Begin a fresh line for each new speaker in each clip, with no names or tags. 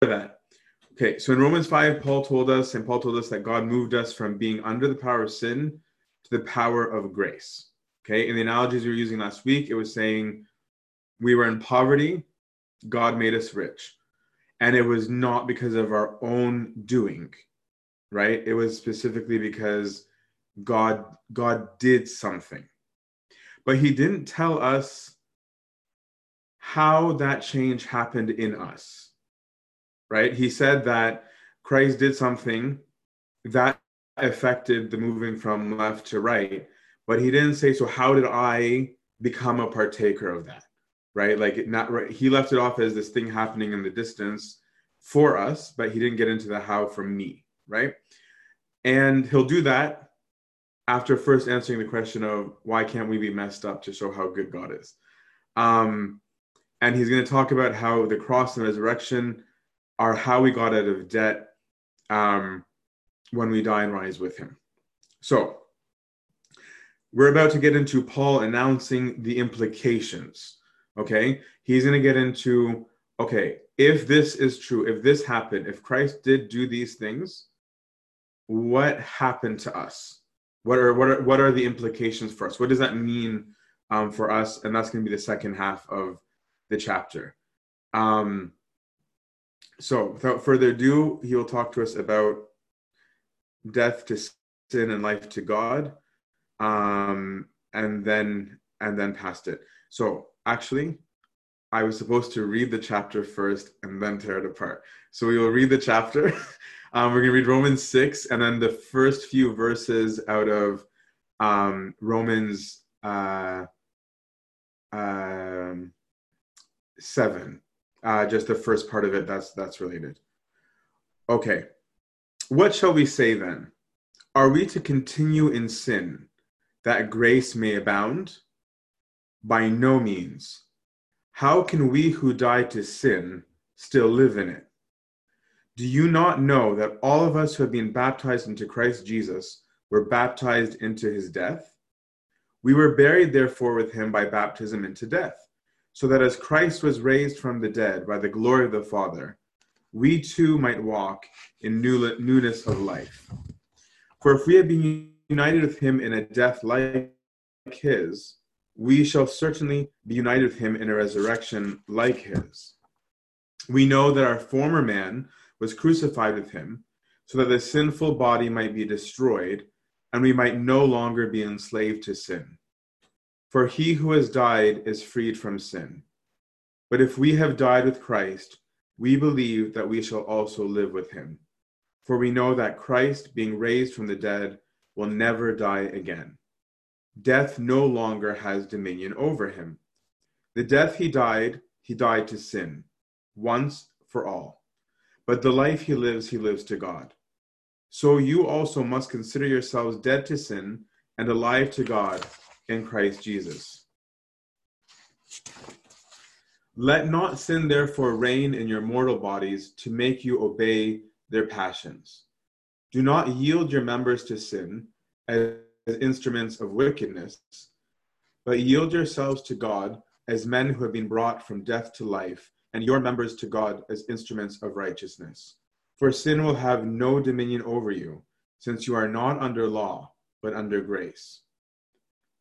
that. Okay, so in Romans 5, Paul told us, and Paul told us that God moved us from being under the power of sin to the power of grace. Okay, in the analogies we were using last week, it was saying we were in poverty, God made us rich. And it was not because of our own doing, right? It was specifically because God God did something. But he didn't tell us how that change happened in us. Right? He said that Christ did something that affected the moving from left to right, but he didn't say so how did I become a partaker of that? Right? Like not right. He left it off as this thing happening in the distance for us, but he didn't get into the how for me, right? And he'll do that after first answering the question of why can't we be messed up to show how good God is. Um, and he's going to talk about how the cross and resurrection are how we got out of debt um, when we die and rise with him. So, we're about to get into Paul announcing the implications. Okay, he's going to get into okay, if this is true, if this happened, if Christ did do these things, what happened to us? what are what are what are the implications for us? What does that mean um, for us? And that's going to be the second half of the chapter. Um, so, without further ado, he will talk to us about death to sin and life to God, um, and then and then past it. So, actually, I was supposed to read the chapter first and then tear it apart. So we will read the chapter Um, we're going to read Romans 6 and then the first few verses out of um, Romans uh, um, 7. Uh, just the first part of it that's that's related. Okay. What shall we say then? Are we to continue in sin that grace may abound? By no means. How can we who died to sin still live in it? Do you not know that all of us who have been baptized into Christ Jesus were baptized into his death? We were buried, therefore, with him by baptism into death, so that as Christ was raised from the dead by the glory of the Father, we too might walk in newness of life. For if we have been united with him in a death like his, we shall certainly be united with him in a resurrection like his. We know that our former man, was crucified with him, so that the sinful body might be destroyed, and we might no longer be enslaved to sin. For he who has died is freed from sin. But if we have died with Christ, we believe that we shall also live with him. For we know that Christ, being raised from the dead, will never die again. Death no longer has dominion over him. The death he died, he died to sin, once for all but the life he lives, he lives to God. So you also must consider yourselves dead to sin and alive to God in Christ Jesus. Let not sin therefore reign in your mortal bodies to make you obey their passions. Do not yield your members to sin as instruments of wickedness, but yield yourselves to God as men who have been brought from death to life and your members to God as instruments of righteousness. For sin will have no dominion over you, since you are not under law, but under grace.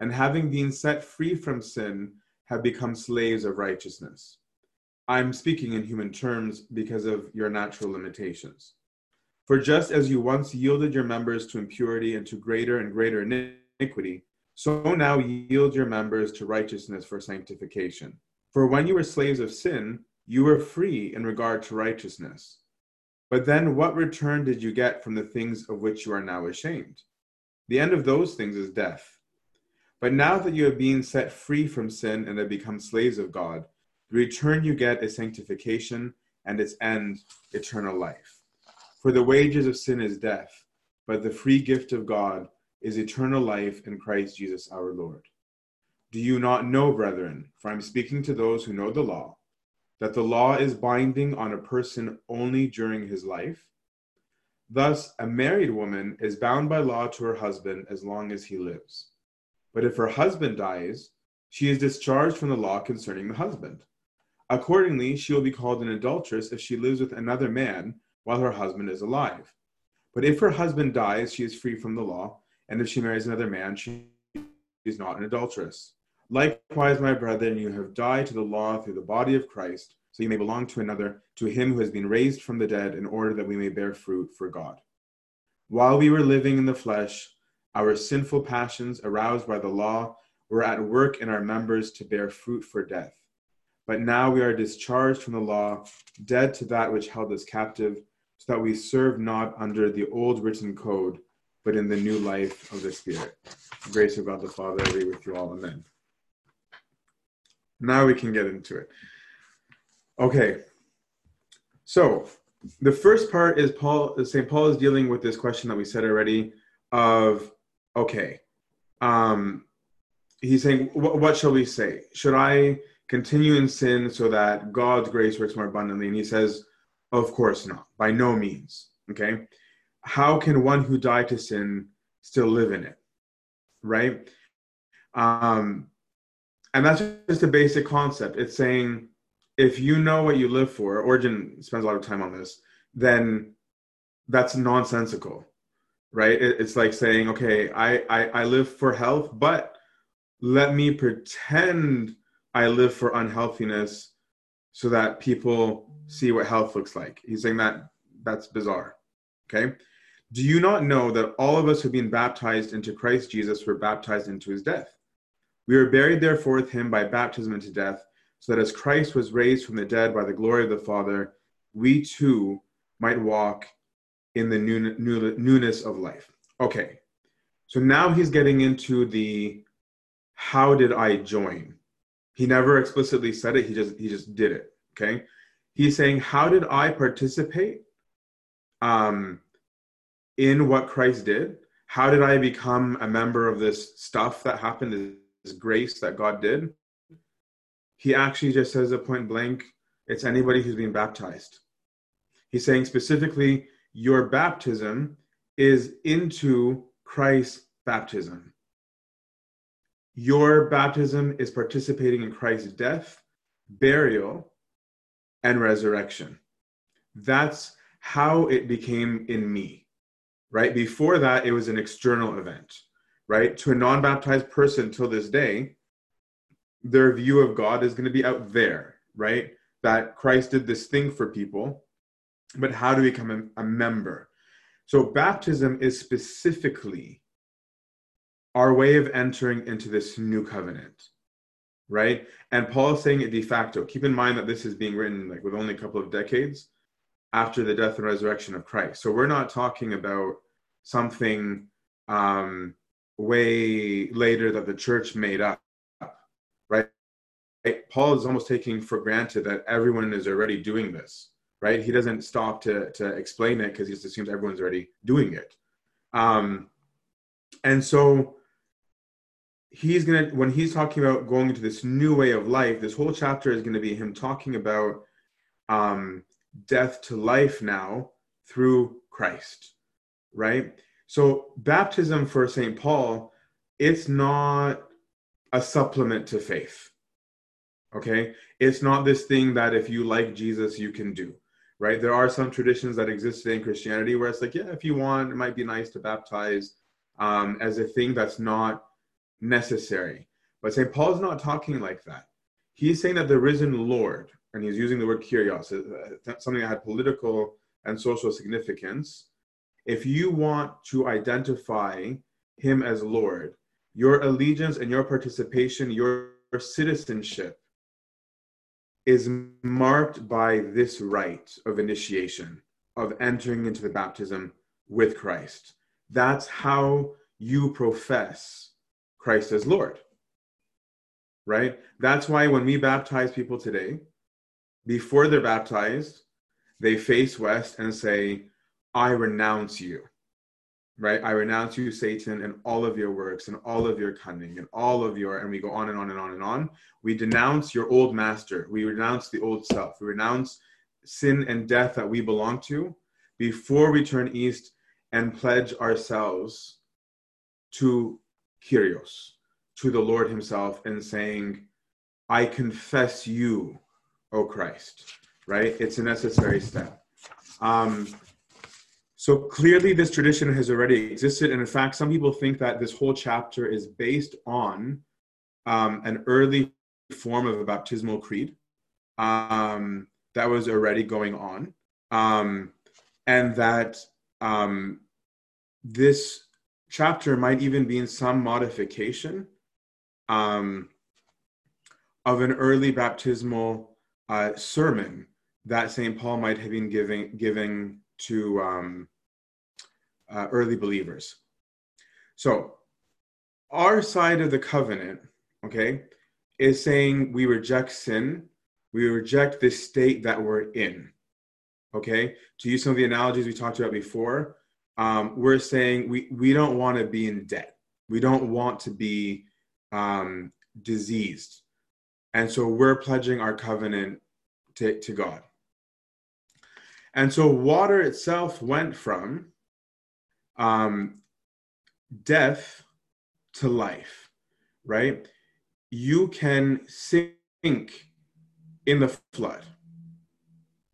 and having been set free from sin, have become slaves of righteousness. I'm speaking in human terms because of your natural limitations. For just as you once yielded your members to impurity and to greater and greater iniquity, so now yield your members to righteousness for sanctification. For when you were slaves of sin, you were free in regard to righteousness. But then what return did you get from the things of which you are now ashamed? The end of those things is death. But now that you have been set free from sin and have become slaves of God, the return you get is sanctification and its end, eternal life. For the wages of sin is death, but the free gift of God is eternal life in Christ Jesus our Lord. Do you not know, brethren, for I'm speaking to those who know the law, that the law is binding on a person only during his life? Thus, a married woman is bound by law to her husband as long as he lives. But if her husband dies, she is discharged from the law concerning the husband. Accordingly, she will be called an adulteress if she lives with another man while her husband is alive. But if her husband dies, she is free from the law, and if she marries another man, she is not an adulteress. Likewise, my brethren, you have died to the law through the body of Christ, so you may belong to another, to him who has been raised from the dead, in order that we may bear fruit for God. While we were living in the flesh, our sinful passions, aroused by the law, were at work in our members to bear fruit for death. But now we are discharged from the law, dead to that which held us captive, so that we serve not under the old written code, but in the new life of the Spirit. The grace of God the Father be with you all. Amen. Now we can get into it. Okay. So the first part is Paul St. Paul is dealing with this question that we said already of okay. Um he's saying what shall we say? Should I continue in sin so that God's grace works more abundantly? And he says, Of course not, by no means. Okay. How can one who died to sin still live in it? Right? Um, and that's just a basic concept. It's saying if you know what you live for, Origen spends a lot of time on this, then that's nonsensical, right? it's like saying, okay, I, I, I live for health, but let me pretend I live for unhealthiness so that people see what health looks like. He's saying that that's bizarre. Okay. Do you not know that all of us who've been baptized into Christ Jesus were baptized into his death? We were buried therefore with him by baptism into death, so that as Christ was raised from the dead by the glory of the Father, we too might walk in the new, new, newness of life. Okay. So now he's getting into the how did I join? He never explicitly said it, he just he just did it. Okay. He's saying, How did I participate um, in what Christ did? How did I become a member of this stuff that happened, this grace that God did? He actually just says a point blank, it's anybody who's been baptized. He's saying specifically, your baptism is into Christ's baptism. Your baptism is participating in Christ's death, burial, and resurrection. That's how it became in me, right? Before that, it was an external event, right? To a non baptized person till this day, their view of God is going to be out there, right? That Christ did this thing for people, but how to become a, a member? So, baptism is specifically our way of entering into this new covenant right? And paul is saying it de facto. Keep in mind that this is being written like with only a couple of decades after the death and resurrection of christ. So we're not talking about something um way later that the church made up right? Paul is almost taking for granted that everyone is already doing this right? He doesn't stop to to explain it because he just assumes everyone's already doing it. Um and so he's to when he's talking about going into this new way of life this whole chapter is to be him talking about um, death to life now through christ right? So baptism for st paul it's not a supplement to faith okay? It's not this thing that if you like jesus you can do right there are some traditions that exist today in christianity where it's like yeah if you want it might be nice to baptize um, as a thing that's not necessary. But St. Paul's not talking like that. He's saying that the risen Lord, and he's using the word kurios, uh, something that had political and social significance. If you want to identify him as Lord, your allegiance and your participation, your citizenship is marked by this rite of initiation, of entering into the baptism with Christ. That's how you profess Christ as Lord. Right? That's why when we baptize people today, before they're baptized, they face west and say, I renounce you. Right? I renounce you, Satan, and all of your works and all of your cunning and all of your, and we go on and on and on and on. We denounce your old master. We renounce the old self. We renounce sin and death that we belong to before we turn east and pledge ourselves to Kyrios, to the Lord Himself, and saying, I confess you, O Christ, right? It's a necessary step. Um, so clearly, this tradition has already existed. And in fact, some people think that this whole chapter is based on um, an early form of a baptismal creed um, that was already going on. Um, and that um, this chapter might even be in some modification um, of an early baptismal uh, sermon that St. Paul might have been giving, giving to um, uh, early believers. So, our side of the covenant, okay, is saying we reject sin, we reject the state that we're in. Okay, to use some of the analogies we talked about before, um, we're saying we, we don't want to be in debt. We don't want to be um, diseased. And so we're pledging our covenant to, to God. And so water itself went from um, death to life, right? You can sink in the flood,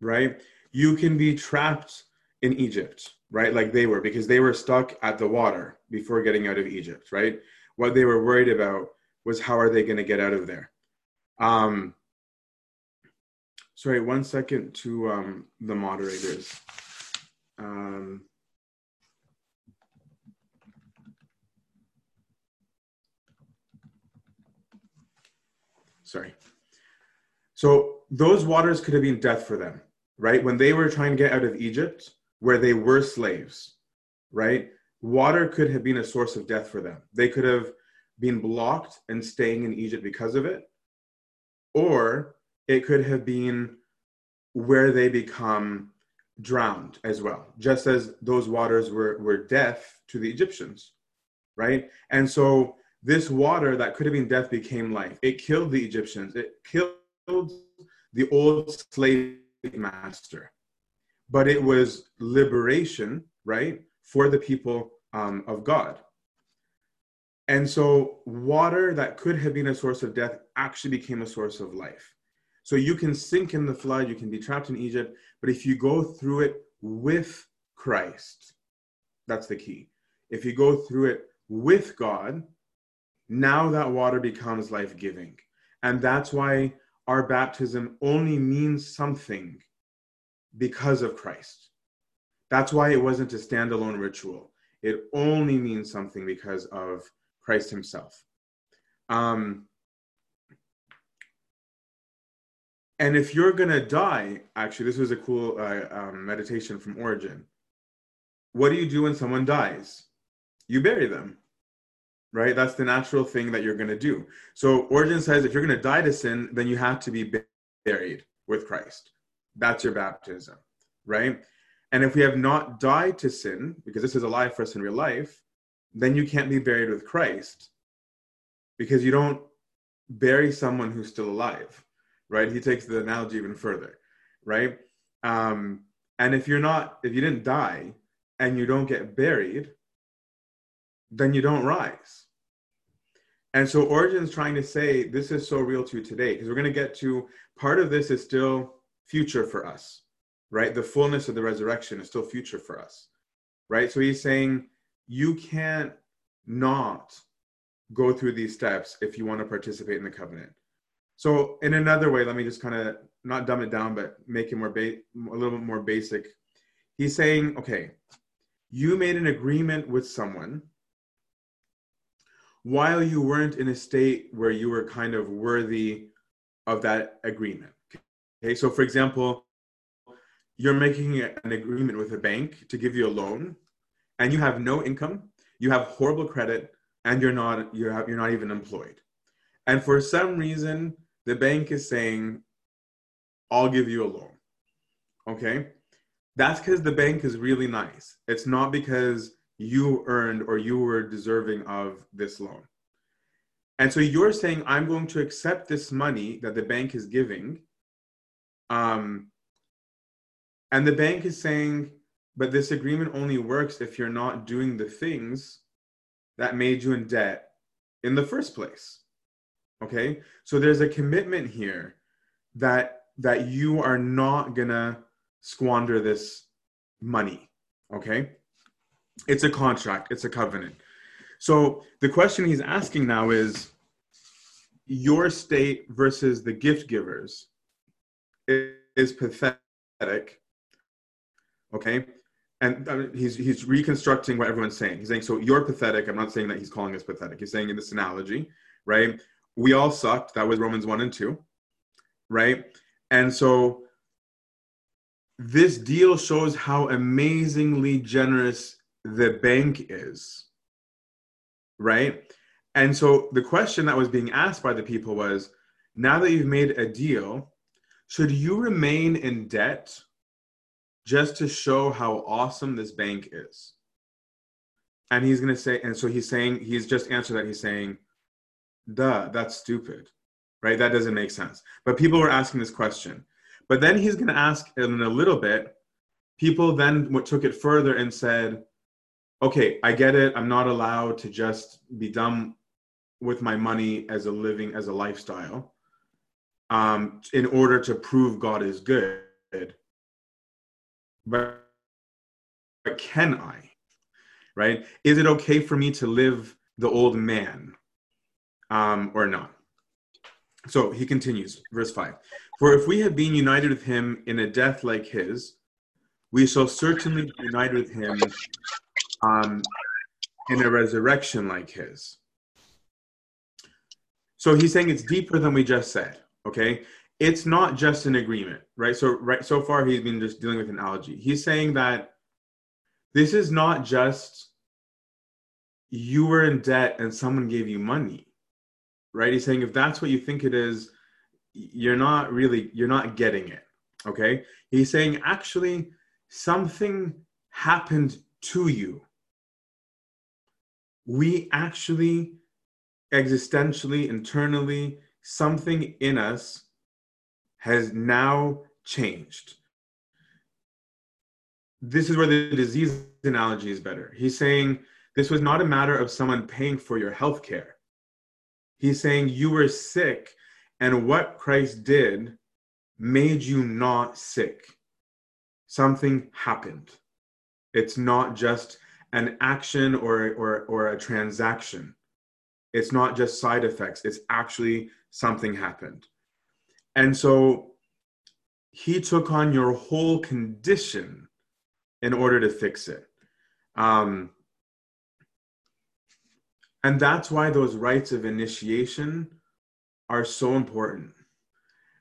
right? You can be trapped in Egypt, right? Like they were, because they were stuck at the water before getting out of Egypt, right? What they were worried about was how are they going to get out of there? Um, sorry, one second to um, the moderators. Um, sorry. So those waters could have been death for them, right? When they were trying to get out of Egypt, where they were slaves, right? Water could have been a source of death for them. They could have been blocked and staying in Egypt because of it, or it could have been where they become drowned as well, just as those waters were, were death to the Egyptians, right? And so this water that could have been death became life. It killed the Egyptians, it killed the old slave master, but it was liberation, right, for the people um, of God. And so, water that could have been a source of death actually became a source of life. So, you can sink in the flood, you can be trapped in Egypt, but if you go through it with Christ, that's the key. If you go through it with God, now that water becomes life giving. And that's why our baptism only means something because of Christ. That's why it wasn't a standalone ritual. It only means something because of Christ Himself. Um, and if you're going to die, actually, this was a cool uh, um, meditation from Origen. What do you do when someone dies? You bury them, right? That's the natural thing that you're going to do. So Origen says if you're going to die to sin, then you have to be buried with Christ. That's your baptism, right? And if we have not died to sin, because this is alive for us in real life, then you can't be buried with Christ because you don't bury someone who's still alive, right? He takes the analogy even further, right? Um, and if you're not, if you didn't die and you don't get buried, then you don't rise. And so Origen's trying to say this is so real to you today because we're going to get to part of this is still future for us, right? The fullness of the resurrection is still future for us, right? So he's saying you can't not go through these steps if you want to participate in the covenant. So, in another way, let me just kind of not dumb it down, but make it more ba- a little bit more basic. He's saying, okay, you made an agreement with someone while you weren't in a state where you were kind of worthy of that agreement. Okay, so for example, you're making an agreement with a bank to give you a loan and you have no income, you have horrible credit, and you're not you're you're not even employed. And for some reason, the bank is saying, "I'll give you a loan," Okay. That's because the bank is really nice. It's not because you earned or you were deserving of this loan. And so you're saying, I'm going to accept this money that the bank is giving. Um, and the bank is saying, but this agreement only works if you're not doing the things that made you in debt in the first place. Okay? So there's a commitment here that that you are not to squander this money. Okay? It's a contract, it's a covenant. So the question he's asking now is your state versus the gift givers is pathetic. Okay? And he's he's reconstructing what everyone's saying. He's saying, so you're pathetic. I'm not saying that he's calling us pathetic. He's saying in this analogy, right? We all sucked. That was Romans 1 and 2, right? And so this deal shows how amazingly generous the bank is, right? And so the question that was being asked by the people was now that you've made a deal, should you remain in debt just to show how awesome this bank is? And he's going to say, and so he's saying, he's just answered that. He's saying, duh, that's stupid, right? That doesn't make sense. But people were asking this question. But then he's going to ask in a little bit, people then took it further and said, okay, I get it. I'm not allowed to just be dumb with my money as a living, as a lifestyle, um, in order to prove God is good. But, but can I? Right? Is it okay for me to live the old man um, or not? So he continues, verse 5 For if we have been united with him in a death like his, we shall certainly be united with him um, in a resurrection like his. So he's saying it's deeper than we just said. Okay, it's not just an agreement, right? So right so far he's been just dealing with an analogy. He's saying that this is not just you were in debt and someone gave you money, right? He's saying if that's what you think it is, you're not really you're not getting it. Okay, he's saying actually something happened to you we actually existentially, internally, something in us has now changed. This is where the disease analogy is better. He's saying this was not a matter of someone paying for your health care. He's saying you were sick, and what Christ did made you not sick. Something happened. It's not just an action or, or, or a transaction. It's not just side effects, it's actually something happened. And so he took on your whole condition in order to fix it. Um, and that's why those rites of initiation are so important,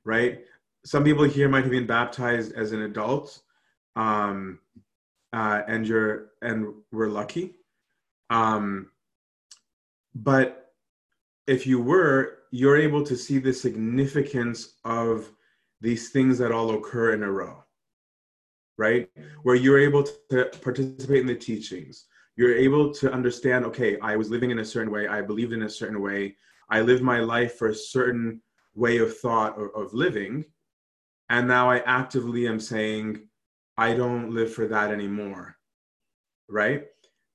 right? Some people here might have been baptized as an adult. Um, uh, and you're and we're lucky. Um, but if you were, you're able to see the significance of these things that all occur in a row, right? Where you're able to participate in the teachings. You're able to understand, okay, I was living in a certain way, I believed in a certain way, I lived my life for a certain way of thought or of living. And now I actively am saying, I don't live for that anymore. Right?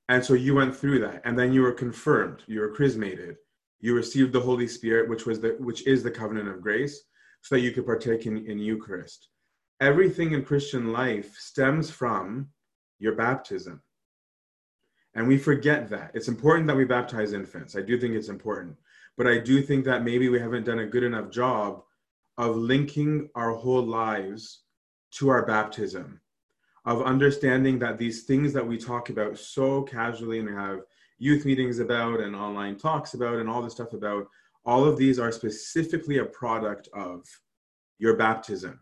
And so you went through that and then you were confirmed, you were chrismated, you received the Holy Spirit, which was the which is the covenant of grace, so that you could partake in, in Eucharist. Everything in Christian life stems from your baptism. And we forget that. It's important that we baptize infants. I do think it's important. But I do think that maybe we haven't done a good enough job of linking our whole lives to our baptism of understanding that these things that we talk about so casually and have youth meetings about and online talks about and all this stuff about, all of these are specifically a product of your baptism.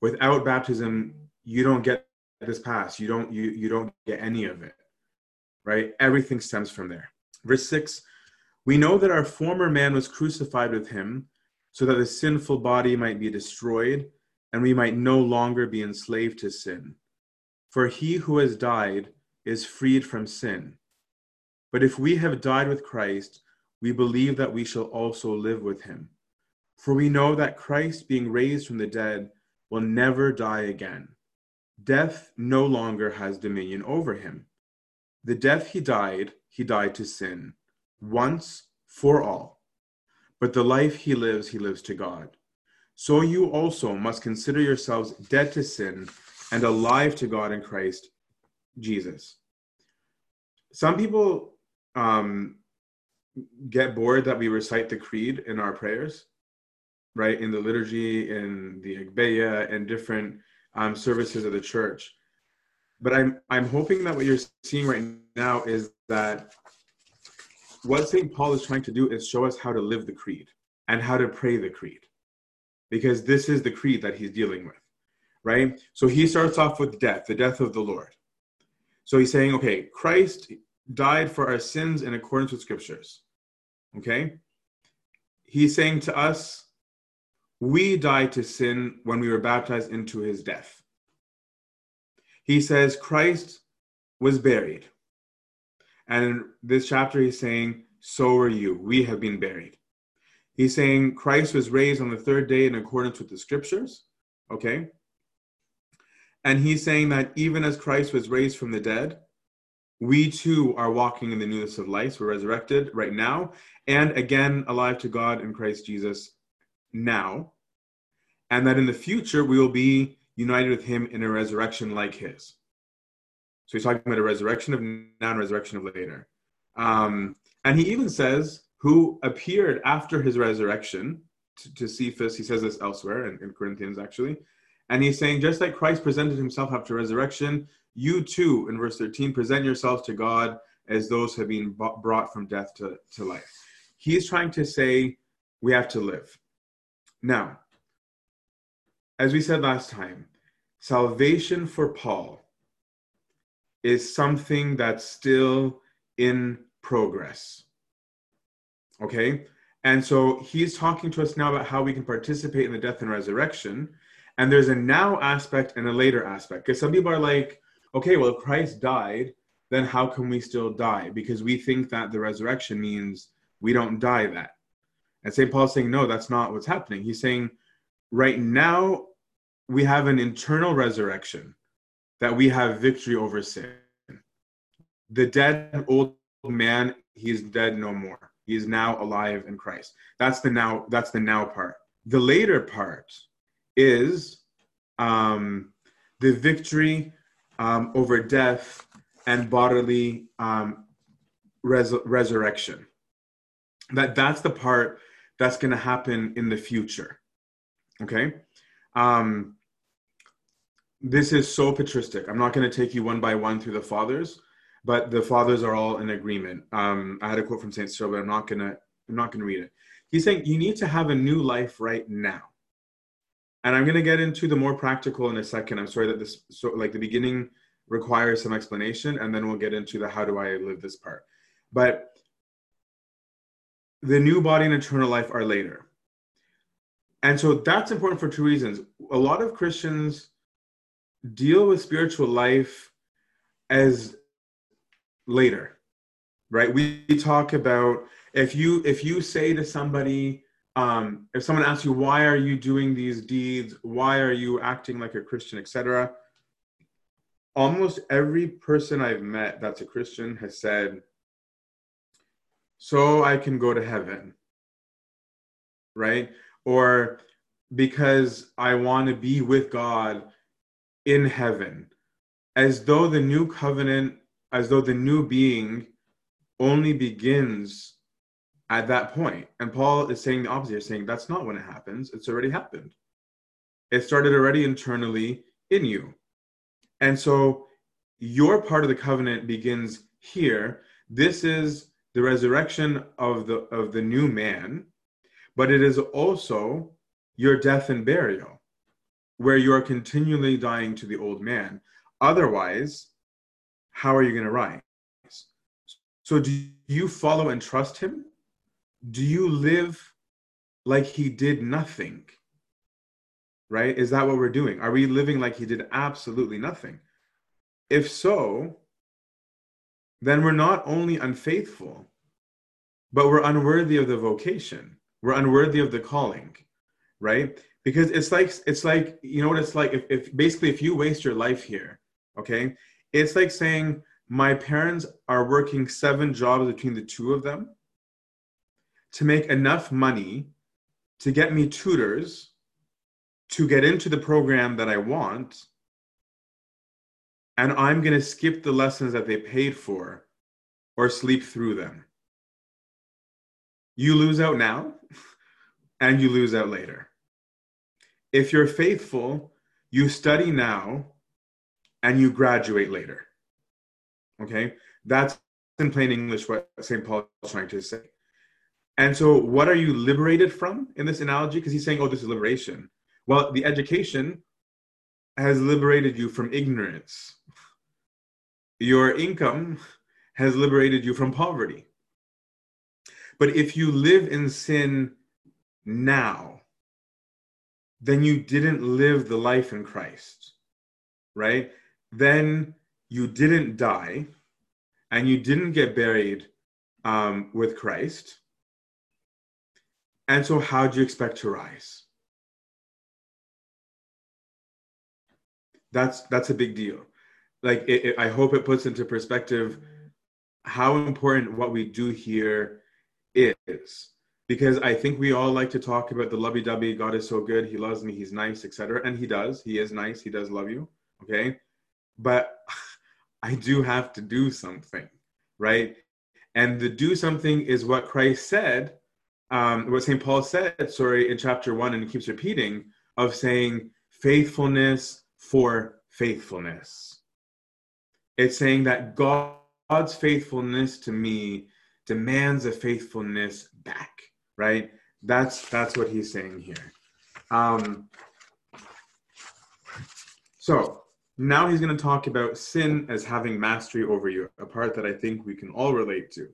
Without baptism, you don't get this pass. You don't you you don't get any of it. Right? Everything stems from there. Verse 6 We know that our former man was crucified with him so that the sinful body might be destroyed and we might no longer be enslaved to sin. For he who has died is freed from sin. But if we have died with Christ, we believe that we shall also live with him. For we know that Christ, being raised from the dead, will never die again. Death no longer has dominion over him. The death he died, he died to sin, once for all. But the life he lives, he lives to God. So you also must consider yourselves dead to sin and alive to God in Christ Jesus. Some people um, get bored that we recite the creed in our prayers, right? In the liturgy, in the Agpeya, and different um, services of the church. But I'm I'm hoping that what you're seeing right now is that what St. Paul is trying to do is show us how to live the creed and how to pray the creed, because this is the creed that he's dealing with, right? So he starts off with death, the death of the Lord. So he's saying, okay, Christ died for our sins in accordance with scriptures. Okay? He's saying to us, we died to sin when we were baptized into his death. He says Christ was buried. And in this chapter, he's saying, So are you. We have been buried. He's saying Christ was raised on the third day in accordance with the scriptures. Okay? And he's saying that even as Christ was raised from the dead, we too are walking in the newness of life. We're resurrected right now, and again alive to God in Christ Jesus now. And that in the future we will be united with him in a resurrection like his. So he's talking about a resurrection of now and resurrection of later. Um, and he even says, who appeared after his resurrection to, to Cephas, he says this elsewhere in, in Corinthians actually. And he's saying, just like Christ presented himself after resurrection, you too, in verse 13, present yourselves to God as those who have been brought from death to, to life. He's trying to say we have to live. Now, as we said last time, salvation for Paul is something that's still in progress. Okay? And so he's talking to us now about how we can participate in the death and resurrection. And there's a now aspect and a later aspect. Because some people are like, okay, well, if Christ died, then how can we still die? Because we think that the resurrection means we don't die that. And St. Paul's saying, no, that's not what's happening. He's saying, right now, we have an internal resurrection that we have victory over sin. The dead old man, he's dead no more. He is now alive in Christ. That's the now, that's the now part. The later part is um, the victory um, over death and bodily um, res- resurrection. That that's the part that's going to happen in the future. Okay. Um, this is so patristic. I'm not going to take you one by one through the fathers, but the fathers are all in agreement. Um, I had a quote from Saint Cyril, but I'm not gonna I'm not gonna read it. He's saying you need to have a new life right now and I'm going to get into the more practical in a second. I'm sorry that this, so like the beginning requires some explanation, and then we'll get into the how do I live this part. But the new body and eternal life are later. And so that's important for two reasons. A lot of Christians deal with spiritual life as later, right? We talk about if you if you say to somebody, um, if someone asks you why are you doing these deeds? Why are you acting like a christian? etc almost every person i've met that's a christian has said so i can go to heaven right? Or because i want to be with god in heaven as though the new covenant as though the new being only begins at that point. And Paul is saying the opposite. He's saying that's not when it happens. It's already happened. It started already internally in you. And so your part of the covenant begins here. This is the resurrection of the of the new man, but it is also your death and burial, where you are continually dying to the old man. Otherwise, how are you going to rise? So do you follow and trust him? do you live like he did nothing? right? Is that what we're doing? Are we living like he did absolutely nothing? If so, then we're not only unfaithful, but we're unworthy of the vocation. We're unworthy of the calling, right? Because it's like it's like you know what it's like if, if basically if you waste your life here, okay, it's like saying my parents are working seven jobs between the two of them to make enough money to get me tutors to get into the program that I want and I'm going to skip the lessons that they paid for or sleep through them. You lose out now and you lose out later. If you're faithful, you study now and you graduate later. Okay? That's in plain English what St. Paul is trying to say. And so, what are you liberated from in this analogy? Because he's saying, oh, this is liberation. Well, the education has liberated you from ignorance your income has liberated you from poverty. But if you live in sin now, then you didn't live the life in Christ, right? Then you didn't die and you didn't get buried um, with Christ. And so, how do you expect to rise? That's that's a big deal like it, it, i hope it puts into perspective how important what we do here is because i think we all like to talk about the lovey-dovey god is so good he loves me he's nice etc and he does. He is nice. He does love you. Okay? But i do have to do something right? And the do something is what christ said um, what st paul said sorry in chapter one and he keeps repeating of saying faithfulness for faithfulness. It's saying that God's faithfulness to me demands a faithfulness back, right? That's that's what he's saying here. Um, so now he's going to talk about sin as having mastery over you, a part that I think we can all relate to.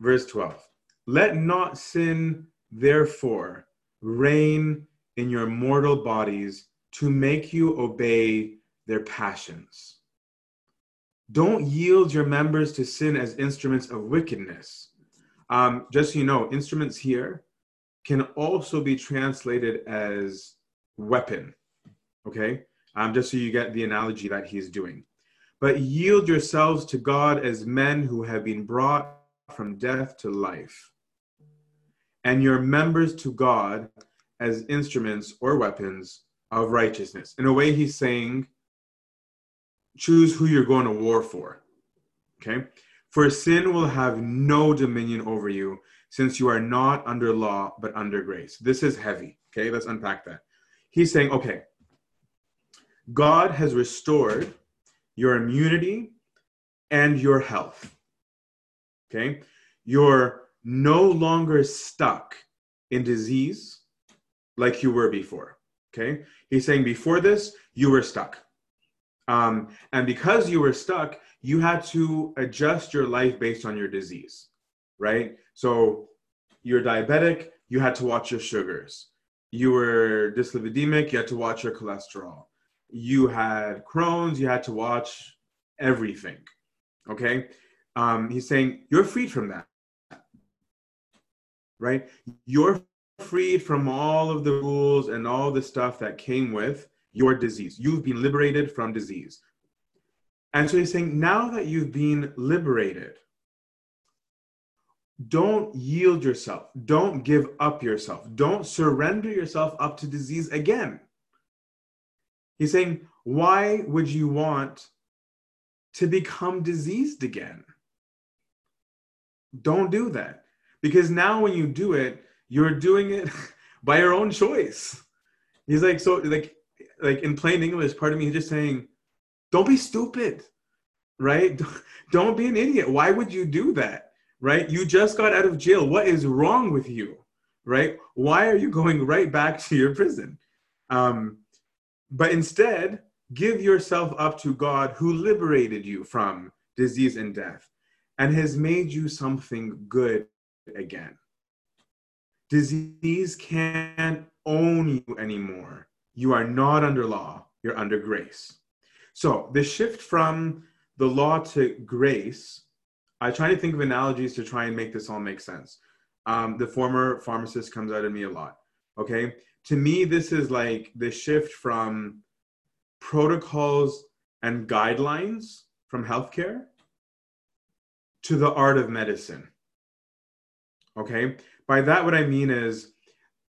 Verse 12 Let not sin, therefore, reign in your mortal bodies to make you obey their passions. Don't yield your members to sin as instruments of wickedness. Um, just so you know, instruments here can also be translated as weapon. Okay? Um, just so you get the analogy that he's doing. But yield yourselves to God as men who have been brought from death to life, and your members to God as instruments or weapons of righteousness. In a way, he's saying, choose who you're going to war for. Okay? For sin will have no dominion over you, since you are not under law, but under grace. This is heavy. Okay, let's unpack that. He's saying, okay, God has restored your immunity and your health. Okay? You're no longer stuck in disease like you were before. Okay? He's saying before this, you were stuck. Um, and because you were stuck, you had to adjust your life based on your disease, right? So you're diabetic, you had to watch your sugars. You were dyslipidemic, you had to watch your cholesterol. You had Crohn's, you had to watch everything. Okay? Um, he's saying you're freed from that, right? You're freed from all of the rules and all the stuff that came with your disease. You've been liberated from disease. And so he's saying, now that you've been liberated, don't yield yourself. Don't give up yourself. Don't surrender yourself up to disease again. He's saying, why would you want to become diseased again? Don't do that. Because now when you do it, you're doing it by your own choice. He's like, so like like in plain English, part of me is just saying, don't be stupid, right? Don't be an idiot. Why would you do that, right? You just got out of jail. What is wrong with you, right? Why are you going right back to your prison? Um, but instead, give yourself up to God who liberated you from disease and death and has made you something good again. Disease can't own you anymore. You are not under law, you're under grace. So the shift from the law to grace, I try to think of analogies to try and make this all make sense. Um, the former pharmacist comes out of me a lot. Okay. To me, this is like the shift from protocols and guidelines from healthcare to the art of medicine. Okay. By that, what I mean is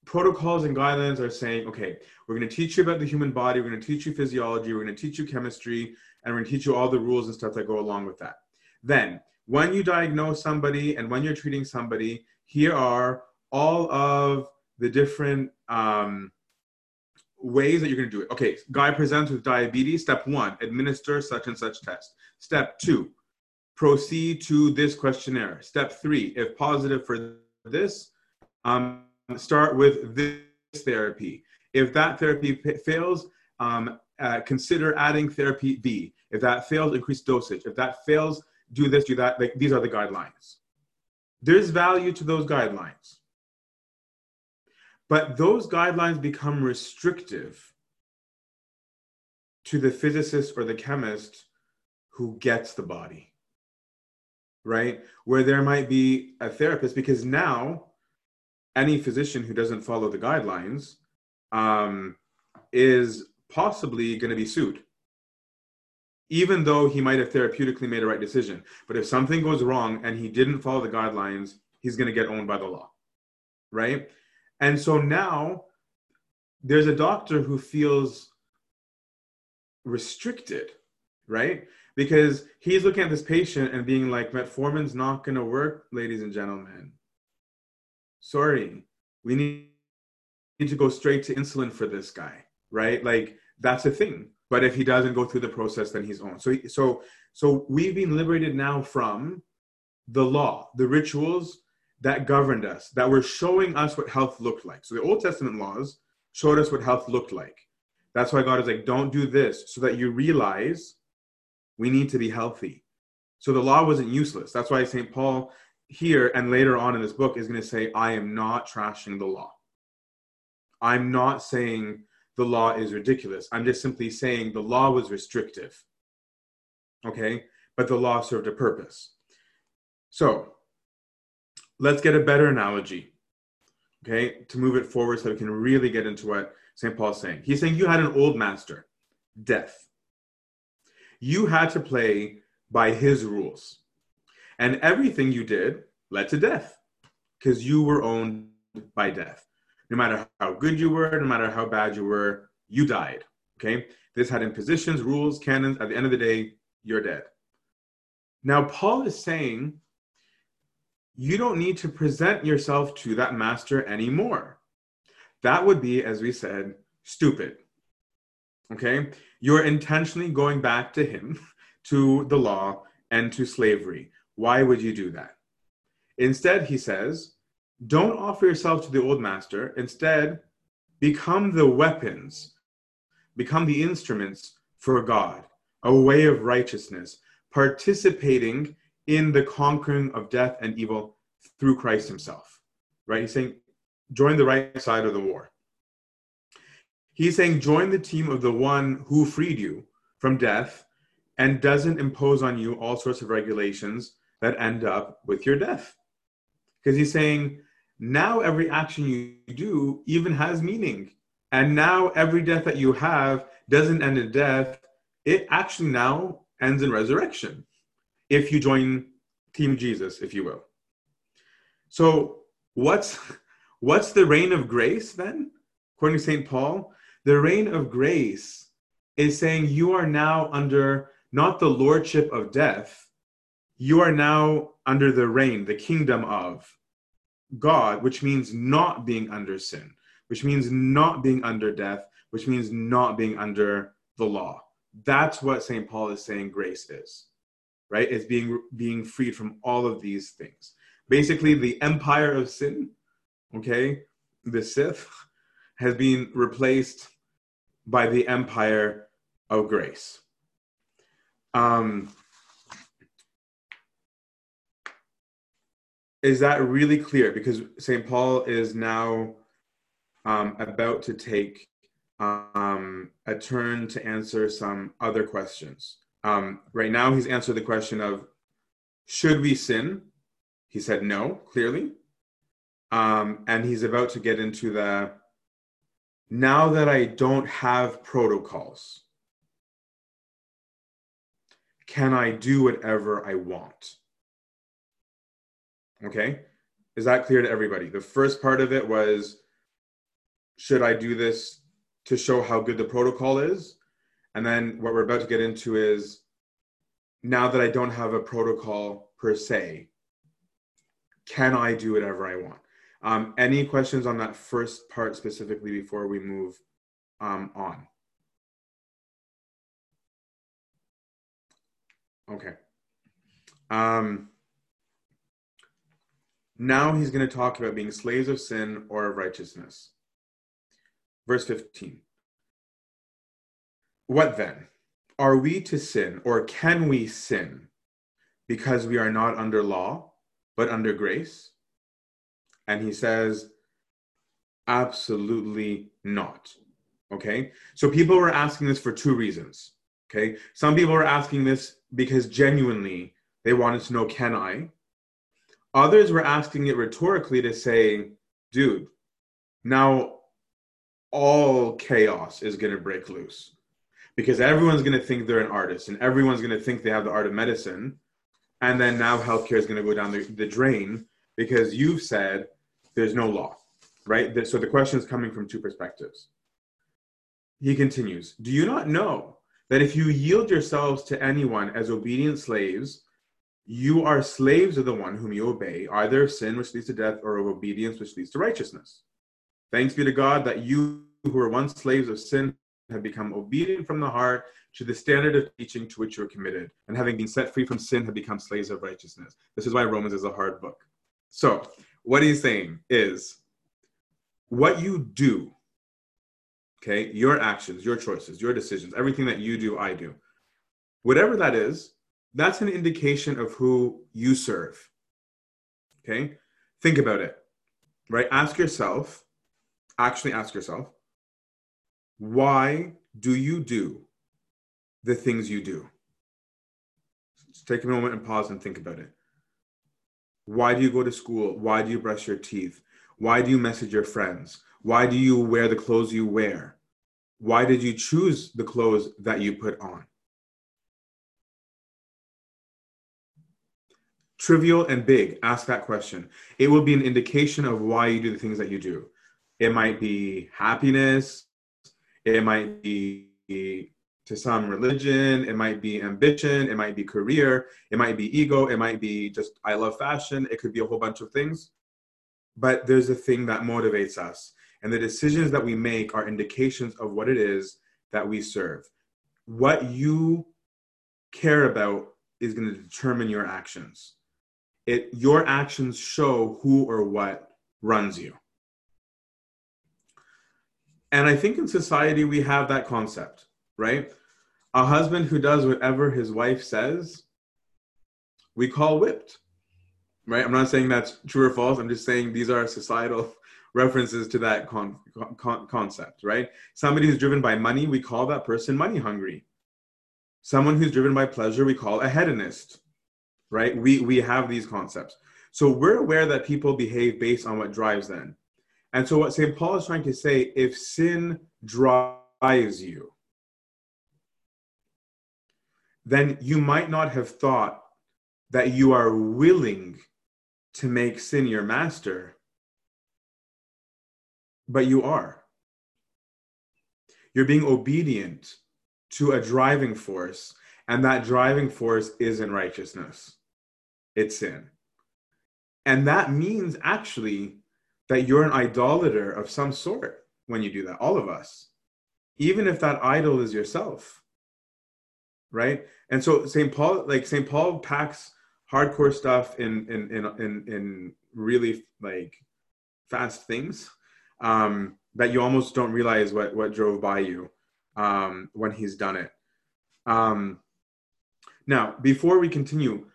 protocols and guidelines are saying, okay, we're going to teach you about the human body, we're going to teach you physiology, we're going to teach you chemistry, and we're going to teach you all the rules and stuff that go along with that. Then, when you diagnose somebody and when you're treating somebody, here are all of the different um, ways that you're going to do it. Okay, guy presents with diabetes. Step one, administer such and such test. Step two, proceed to this questionnaire. Step three, if positive for this, um, start with this therapy. If that therapy fails, um, uh, consider adding therapy B. If that fails, increase dosage. If that fails, do this, do that. Like, these are the guidelines. There's value to those guidelines. But those guidelines become restrictive to the physicist or the chemist who gets the body, right? Where there might be a therapist, because now any physician who doesn't follow the guidelines um, is possibly going to be sued. Even though he might have therapeutically made a right decision. But if something goes wrong and he didn't follow the guidelines he's going to get owned by the law. Right? And so now there's a doctor who feels restricted right? Because he's looking at this patient and being like metformin's not going to work ladies and gentlemen sorry, we need, need to go straight to insulin for this guy, right? Like that's a thing. But if he doesn't go through the process, then he's on. So, so, so we've been liberated now from the law, the rituals that governed us, that were showing us what health looked like. So the Old Testament laws showed us what health looked like. That's why God is like, don't do this, so that you realize we need to be healthy. So the law wasn't useless. That's why St. Paul here and later on in this book is going to say, I am not trashing the law. I'm not saying the law is ridiculous. I'm just simply saying the law was restrictive. Okay? But the law served a purpose. So let's get a better analogy, okay, to move it forward so we can really get into what St. Paul's saying. He's saying you had an old master, death. You had to play by his rules. And everything you did led to death because you were owned by death. No matter how good you were, no matter how bad you were, you died. Okay? This had impositions, rules, canons. At the end of the day, you're dead. Now, Paul is saying you don't need to present yourself to that master anymore. That would be, as we said, stupid. Okay? You're intentionally going back to him, to the law, and to slavery. Why would you do that? Instead, he says, don't offer yourself to the old master. Instead, become the weapons, become the instruments for God, a way of righteousness, participating in the conquering of death and evil through Christ himself. Right? He's saying, join the right side of the war. He's saying, join the team of the one who freed you from death and doesn't impose on you all sorts of regulations that end up with your death. Because he's saying, now every action you do even has meaning. And now every death that you have doesn't end in death, it actually now ends in resurrection. If you join Team Jesus, if you will. So what's what's the reign of grace then? According to St. Paul, the reign of grace is saying you are now under not the lordship of death, you are now under the reign, the kingdom of God, which means not being under sin, which means not being under death, which means not being under the law. That's what St. Paul is saying grace is, right? It's being being freed from all of these things. Basically, the empire of sin, okay, the Sith, has been replaced by the empire of grace. Um, is that really clear? Because St. Paul is now um, about to take um, a turn to answer some other questions. Um, right now, he's answered the question of should we sin? He said no, clearly. Um, and he's about to get into the now that I don't have protocols, can I do whatever I want? Okay. Is that clear to everybody? The first part of it was should I do this to show how good the protocol is? And then what we're about to get into is now that I don't have a protocol per se, can I do whatever I want? Um, any questions on that first part specifically before we move um, on? Okay. Um, now he's going to talk about being slaves of sin or of righteousness. Verse 15. What then? Are we to sin or can we sin because we are not under law, but under grace? And he says, absolutely not. Okay. So people were asking this for two reasons. Okay. Some people were asking this because genuinely they wanted to know, can I? Others were asking it rhetorically to say, dude, now all chaos is going to break loose because everyone's going to think they're an artist and everyone's going to think they have the art of medicine. And then now healthcare is going to go down the, the drain because you've said there's no law, right? So the question is coming from two perspectives. He continues Do you not know that if you yield yourselves to anyone as obedient slaves, you are slaves of the one whom you obey, either of sin which leads to death or of obedience which leads to righteousness? Thanks be to God that you who were once slaves of sin have become obedient from the heart to the standard of teaching to which you are committed, and having been set free from sin, have become slaves of righteousness. This is why Romans is a hard book. So, what he's saying is what you do, okay, your actions, your choices, your decisions, everything that you do, I do, whatever that is, that's an indication of who you serve. Okay, think about it, right? Ask yourself, actually ask yourself, why do you do the things you do? Just take a moment and pause and think about it. Why do you go to school? Why do you brush your teeth? Why do you message your friends? Why do you wear the clothes you wear? Why did you choose the clothes that you put on? Trivial and big, ask that question. It will be an indication of why you do the things that you do. It might be happiness, it might be to some religion, it might be ambition, it might be career, it might be ego, it might be just I love fashion, it could be a whole bunch of things. But there's a thing that motivates us. And the decisions that we make are indications of what it is that we serve. What you care about is going to determine your actions. It your actions show who or what runs you. And I think in society we have that concept right? A husband who does whatever his wife says, we call whipped, right? I'm not saying that's true or false. I'm just saying these are societal references to that con- con- concept, right? Somebody who's driven by money, we call that person money hungry. Someone who's driven by pleasure, we call a hedonist, right? We, we have these concepts. So we're aware that people behave based on what drives them. And so what St. Paul is trying to say, if sin drives you, then you might not have thought that you are willing to make sin your master, but you are. You're being obedient to a driving force, and that driving force isn't righteousness, it's sin. And that means actually that you're an idolater of some sort when you do that, all of us, even if that idol is yourself right? And so St. Paul, like St. Paul packs hardcore stuff in in in in, in really like fast things um, that you almost don't realize what what drove by you um, when he's done it. Um, now, before we continue,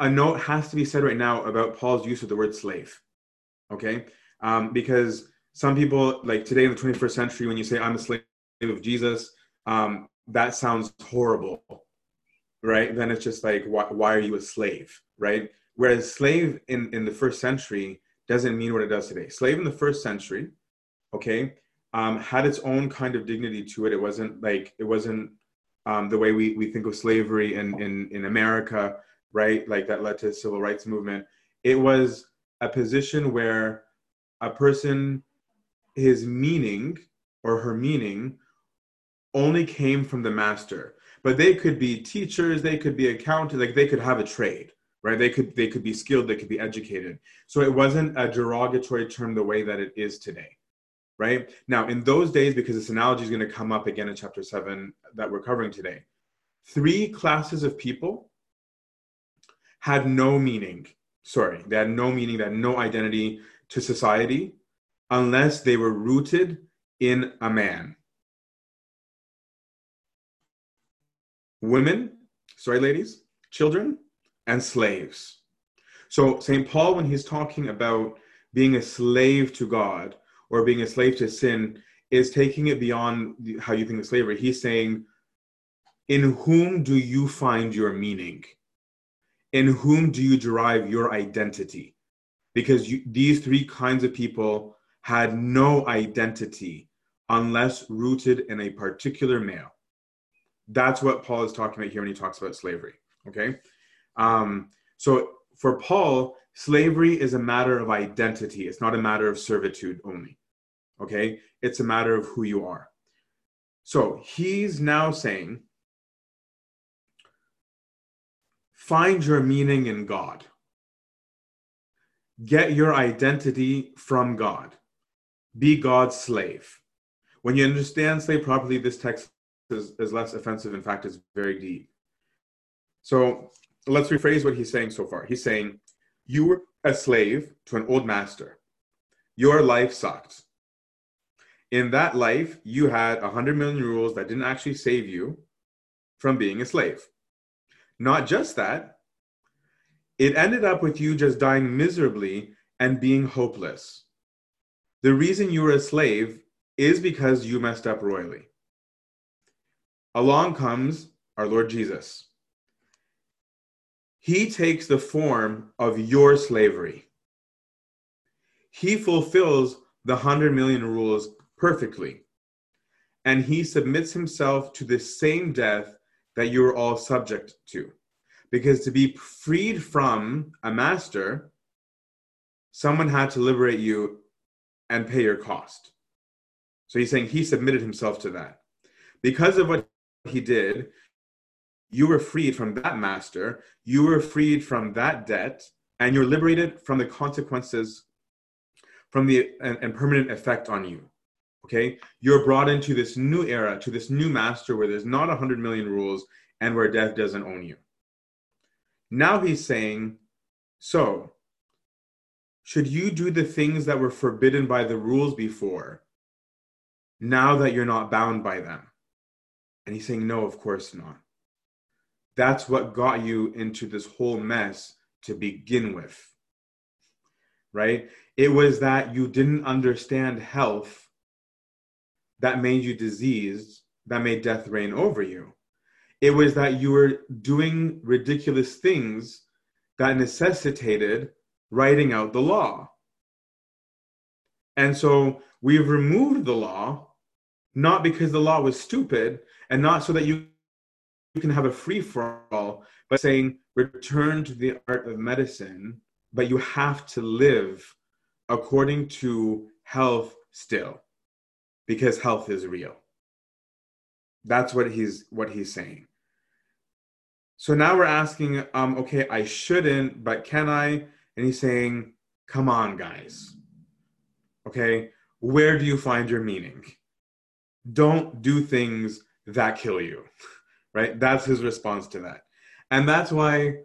a note has to be said right now about Paul's use of the word slave. Okay, um, because some people like today in the 21st century when you say i'm a slave of jesus um, that sounds horrible right? Then it's just like why, why are you a slave? Right? Whereas slave in in the first century doesn't mean what it does today. Slave in the first century okay um, had its own kind of dignity to it. It wasn't like it wasn't um, the way we, we think of slavery in, in in america right? Like that led to the civil rights movement. It was a position where a person his meaning or her meaning only came from the master. But they could be teachers they could be accountants like they could have a trade right? They could they could be skilled they could be educated. So it wasn't a derogatory term the way that it is today right? Now in those days because this analogy is going to come up again in chapter 7 that we're covering today three classes of people had no meaning sorry they had no meaning they had no identity to society unless they were rooted in a man. Women, sorry, ladies, children, and slaves. So, St. Paul, when he's talking about being a slave to God or being a slave to sin, is taking it beyond how you think of slavery. He's saying, In whom do you find your meaning? In whom do you derive your identity? Because you, these three kinds of people had no identity unless rooted in a particular male. That's what Paul is talking about here when he talks about slavery. Okay. Um, so for Paul, slavery is a matter of identity, it's not a matter of servitude only. Okay. It's a matter of who you are. So he's now saying, find your meaning in God. Get your identity from God be God's slave. When you understand slave properly, this text is, is less offensive. In fact, it's very deep. So let's rephrase what he's saying so far. He's saying, You were a slave to an old master. Your life sucked. In that life, you had a hundred million rules that didn't actually save you from being a slave. Not just that, it ended up with you just dying miserably and being hopeless. The reason you were a slave is because you messed up royally. Along comes our Lord Jesus. He takes the form of your slavery. He fulfills the 100 million rules perfectly. And he submits himself to the same death that you're all subject to. Because to be freed from a master, someone had to liberate you and pay your cost. So he's saying he submitted himself to that. Because of what he did, you were freed from that master, you were freed from that debt, and you're liberated from the consequences from the and, and permanent effect on you. Okay? You're brought into this new era, to this new master where there's not a hundred million rules and where death doesn't own you. Now he's saying, so should you do the things that were forbidden by the rules before now that you're not bound by them? And he's saying, No, of course not. That's what got you into this whole mess to begin with. Right? It was that you didn't understand health that made you diseased, that made death reign over you. It was that you were doing ridiculous things that necessitated writing out the law. And so we've removed the law, not because the law was stupid and not so that you, can have a free for all, but saying return to the art of medicine, but you have to live according to health still, because health is real. That's what he's what he's saying. So now we're asking, um, okay, I shouldn't, but can I? and he's saying, Come on, guys. Okay, where do you find your meaning? Don't do things that kill you, right? That's his response to that. And that's why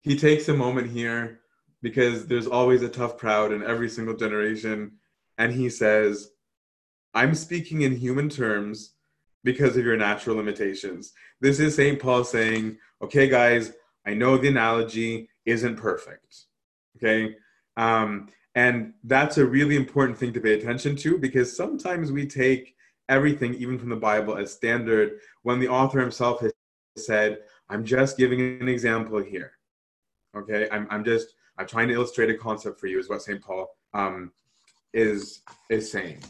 he takes a moment here because there's always a tough crowd in every single generation. And he says, I'm speaking in human terms because of your natural limitations. This is St. Paul saying, okay, guys, I know the analogy isn't perfect. Okay. Um, And that's a really important thing to pay attention to because sometimes we take everything, even from the Bible, as standard when the author himself has said, I'm just giving an example here. Okay, I'm, I'm just I'm trying to illustrate a concept for you, is what St. Paul um, is is saying.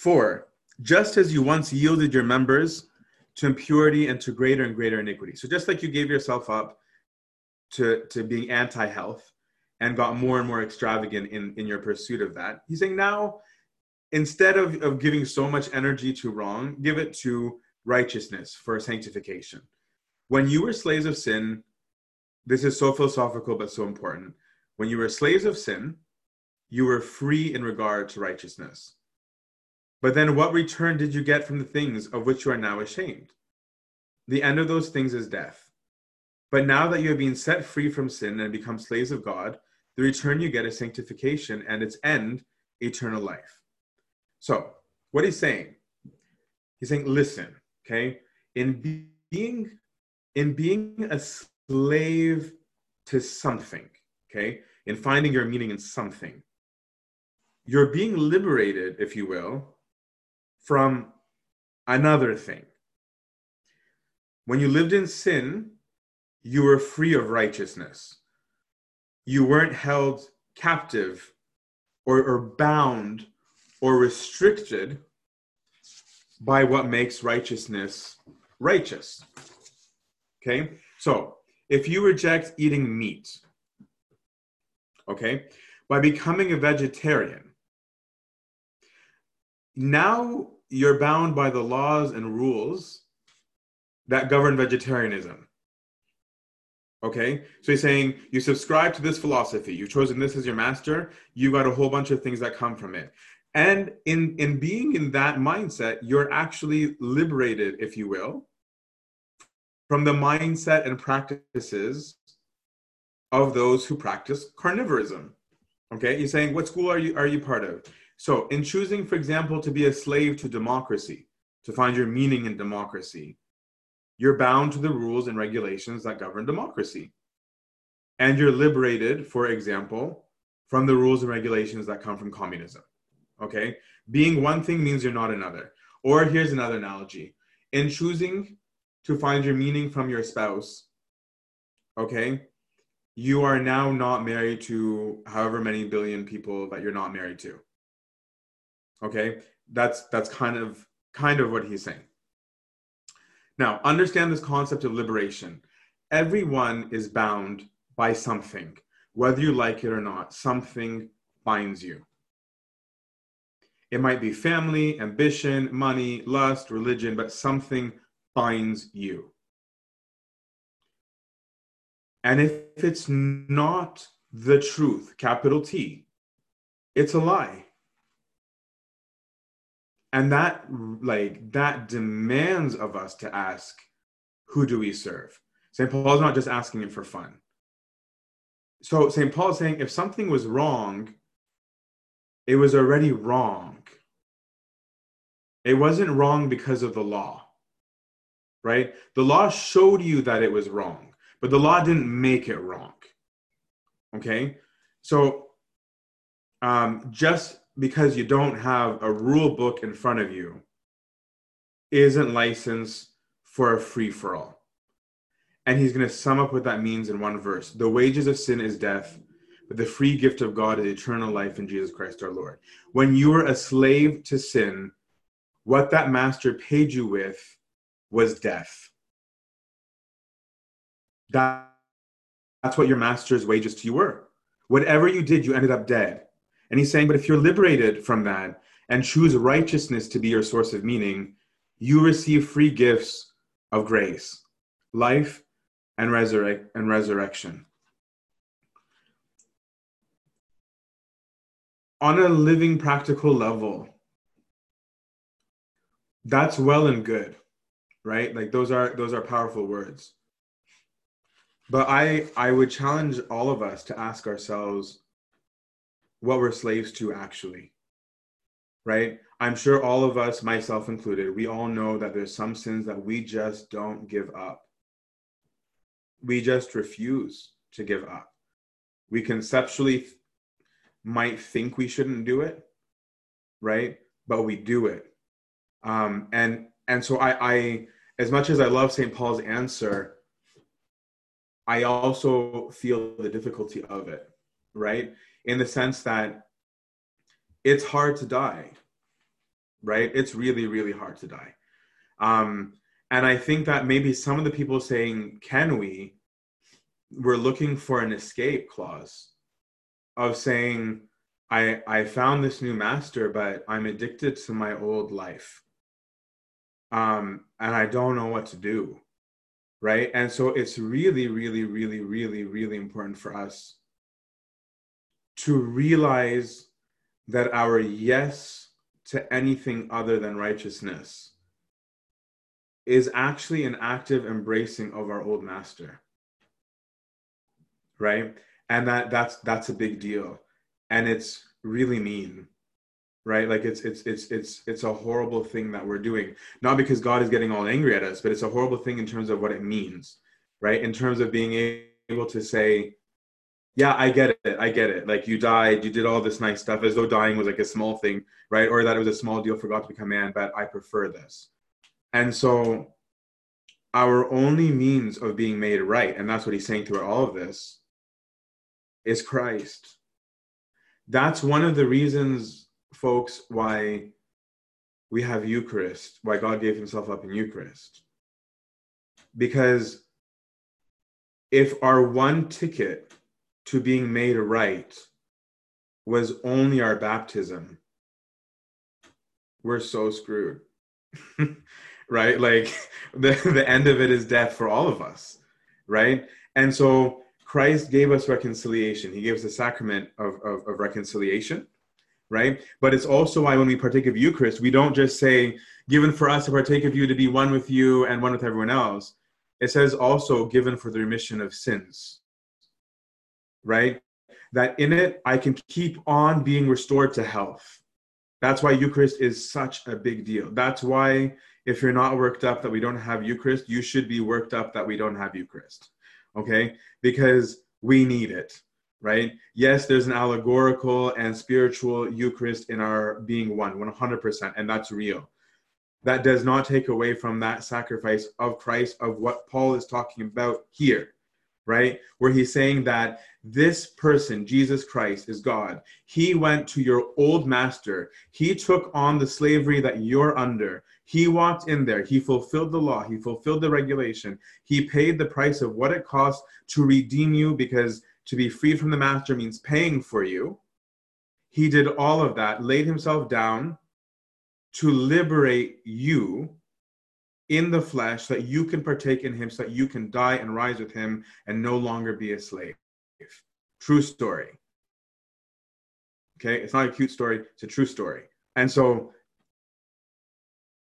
Four, just as you once yielded your members to impurity and to greater and greater iniquity. So just like you gave yourself up to, to being anti-health and got more and more extravagant in, in your pursuit of that, he's saying now, instead of, of giving so much energy to wrong, give it to righteousness for sanctification. When you were slaves of sin, this is so philosophical but so important. When you were slaves of sin, you were free in regard to righteousness. But then what return did you get from the things of which you are now ashamed? The end of those things is death. But now that you have been set free from sin and become slaves of God, the return you get is sanctification and its end, eternal life. So, what he's saying, he's saying, listen, okay, in being in being a slave to something, okay, in finding your meaning in something, you're being liberated, if you will, from another thing. When you lived in sin, you were free of righteousness. You weren't held captive or, or bound or restricted by what makes righteousness righteous. Okay? So, if you reject eating meat, okay, by becoming a vegetarian, now you're bound by the laws and rules that govern vegetarianism. Okay, so he's saying you subscribe to this philosophy, you've chosen this as your master, you got a whole bunch of things that come from it. And in, in being in that mindset, you're actually liberated, if you will, from the mindset and practices of those who practice carnivorism. Okay, he's saying, what school are you are you part of? So, in choosing, for example, to be a slave to democracy, to find your meaning in democracy, you're bound to the rules and regulations that govern democracy. And you're liberated, for example, from the rules and regulations that come from communism. Okay? Being one thing means you're not another. Or here's another analogy in choosing to find your meaning from your spouse, okay, you are now not married to however many billion people that you're not married to okay? That's that's kind of kind of what he's saying. Now understand this concept of liberation. Everyone is bound by something whether you like it or not something binds you. It might be family ambition money lust religion but something binds you. And if it's not the truth capital t it's a lie and that like that demands of us to ask who do we serve? St paul's not just asking it for fun. So st paul is saying if something was wrong it was already wrong. It wasn't wrong because of the law right? The law showed you that it was wrong but the law didn't make it wrong okay? So um, just because you don't have a rule book in front of you isn't licensed for a free for all. And he's going to sum up what that means in one verse. The wages of sin is death, but the free gift of God is eternal life in Jesus Christ our Lord. When you were a slave to sin, what that master paid you with was death. That, that's what your master's wages to you were. Whatever you did, you ended up dead. And he's saying, but if you're liberated from that and choose righteousness to be your source of meaning, you receive free gifts of grace, life, and, resurrect, and resurrection. On a living practical level, that's well and good, right? Like those are those are powerful words. But I I would challenge all of us to ask ourselves what we're slaves to actually right i'm sure all of us myself included we all know that there's some sins that we just don't give up we just refuse to give up we conceptually might think we shouldn't do it, right? But we do it. Um, and and so I, I as much as I love St. Paul's answer, I also feel the difficulty of it, right? In the sense that it's hard to die, right? It's really, really hard to die. Um, and I think that maybe some of the people saying, can we, we're looking for an escape clause of saying, I, I found this new master, but I'm addicted to my old life. Um, and I don't know what to do. Right. And so it's really, really, really, really, really important for us to realize that our yes to anything other than righteousness is actually an active embracing of our old master right? And that that's that's a big deal. And it's really mean right? Like it's it's it's it's it's a horrible thing that we're doing. Not because god is getting all angry at us but it's a horrible thing in terms of what it means right? In terms of being able to say yeah i get it i get it. Like you died you did all this nice stuff as though dying was like a small thing right? Or that it was a small deal for god to become man but i prefer this. And so our only means of being made right and that's what he's saying throughout all of this is christ. That's one of the reasons folks why we have eucharist why god gave himself up in eucharist. Because if our one ticket to being made right was only our baptism, we're so screwed. right? Like the, the end of it is death for all of us, right? And so Christ gave us reconciliation. He gave us the sacrament of, of, of reconciliation, right? But it's also why when we partake of Eucharist, we don't just say, given for us to partake of you to be one with you and one with everyone else. It says also given for the remission of sins right? That in it, I can keep on being restored to health. That's why Eucharist is such a big deal. That's why, if you're not worked up that we don't have Eucharist, you should be worked up that we don't have Eucharist. Okay? Because we need it, right? Yes, there's an allegorical and spiritual Eucharist in our being one, 100%, and that's real. That does not take away from that sacrifice of Christ, of what Paul is talking about here right? Where he's saying that this person, Jesus Christ, is God. He went to your old master. He took on the slavery that you're under. He walked in there. He fulfilled the law. He fulfilled the regulation. He paid the price of what it costs to redeem you because to be freed from the master means paying for you. He did all of that, laid himself down to liberate you in the flesh that you can partake in him so that you can die and rise with him and no longer be a slave. True story. Okay, it's not a cute story, it's a true story. And so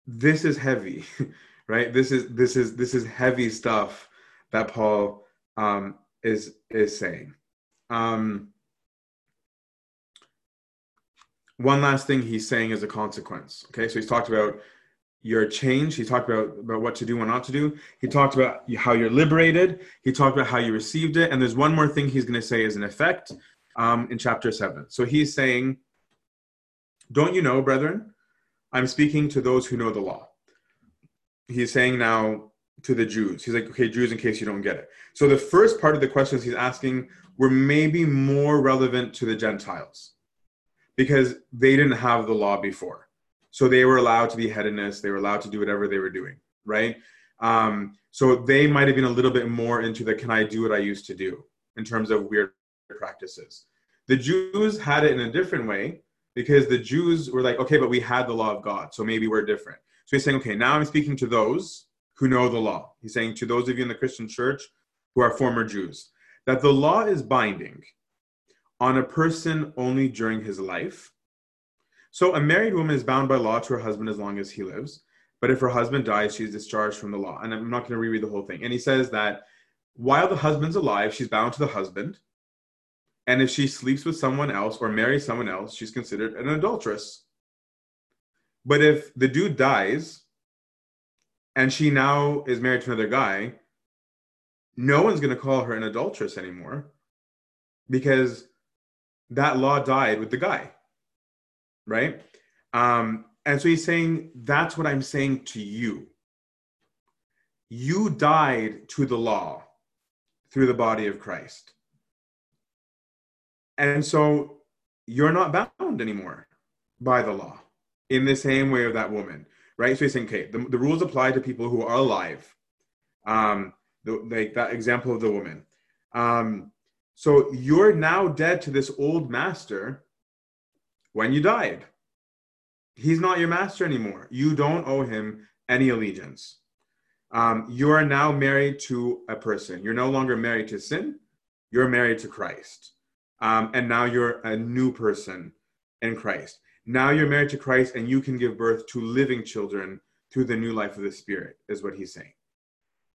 this is heavy, right? This is this is this is heavy stuff that Paul um, is is saying. Um, one last thing he's saying is a consequence. Okay, so he's talked about your change. He talked about, about what to do and not to do. He talked about how you're liberated. He talked about how you received it. And there's one more thing he's going to say as an effect um, in chapter 7. So he's saying, Don't you know, brethren? I'm speaking to those who know the law. He's saying now to the Jews. He's like, okay, Jews, in case you don't get it. So the first part of the questions he's asking were maybe more relevant to the Gentiles because they didn't have the law before so they were allowed to be hedonists they were allowed to do whatever they were doing right? Um, so they might have been a little bit more into the can i do what i used to do? in terms of weird practices. The jews had it in a different way because the jews were like okay but we had the law of god so maybe we're different. So he's saying okay now i'm speaking to those who know the law. He's saying to those of you in the christian church who are former jews that the law is binding on a person only during his life so a married woman is bound by law to her husband as long as he lives. But if her husband dies, she's discharged from the law. And I'm not going to reread the whole thing. And he says that while the husband's alive, she's bound to the husband. And if she sleeps with someone else or marries someone else, she's considered an adulteress. But if the dude dies and she now is married to another guy, no one's going to call her an adulteress anymore because that law died with the guy, right? Um, and so he's saying, that's what I'm saying to you. You died to the law through the body of Christ. And so you're not bound anymore by the law in the same way of that woman, right? So he's saying, okay, the, the rules apply to people who are alive. Um, the, like that example of the woman. Um, so you're now dead to this old master when you died. He's not your master anymore. You don't owe him any allegiance. Um, you are now married to a person. You're no longer married to sin. You're married to Christ. Um, and now you're a new person in Christ. Now you're married to Christ and you can give birth to living children through the new life of the Spirit, is what he's saying.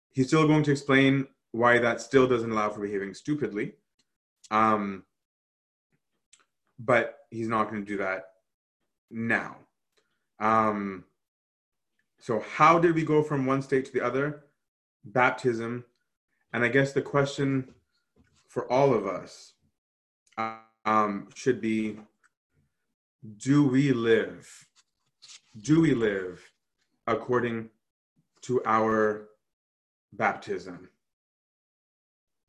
He's still going to explain why that still doesn't allow for behaving stupidly. Um, but he's not going to do that now. Um, so, how did we go from one state to the other? Baptism. And I guess the question for all of us um, should be do we live? Do we live according to our baptism?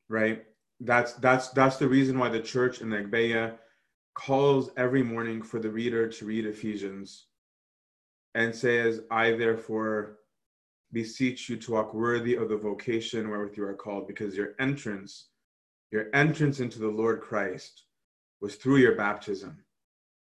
Right? That's that's that's the reason why the church in the Agbeya calls every morning for the reader to read Ephesians and says, I therefore beseech you to walk worthy of the vocation wherewith you are called, because your entrance, your entrance into the Lord Christ was through your baptism,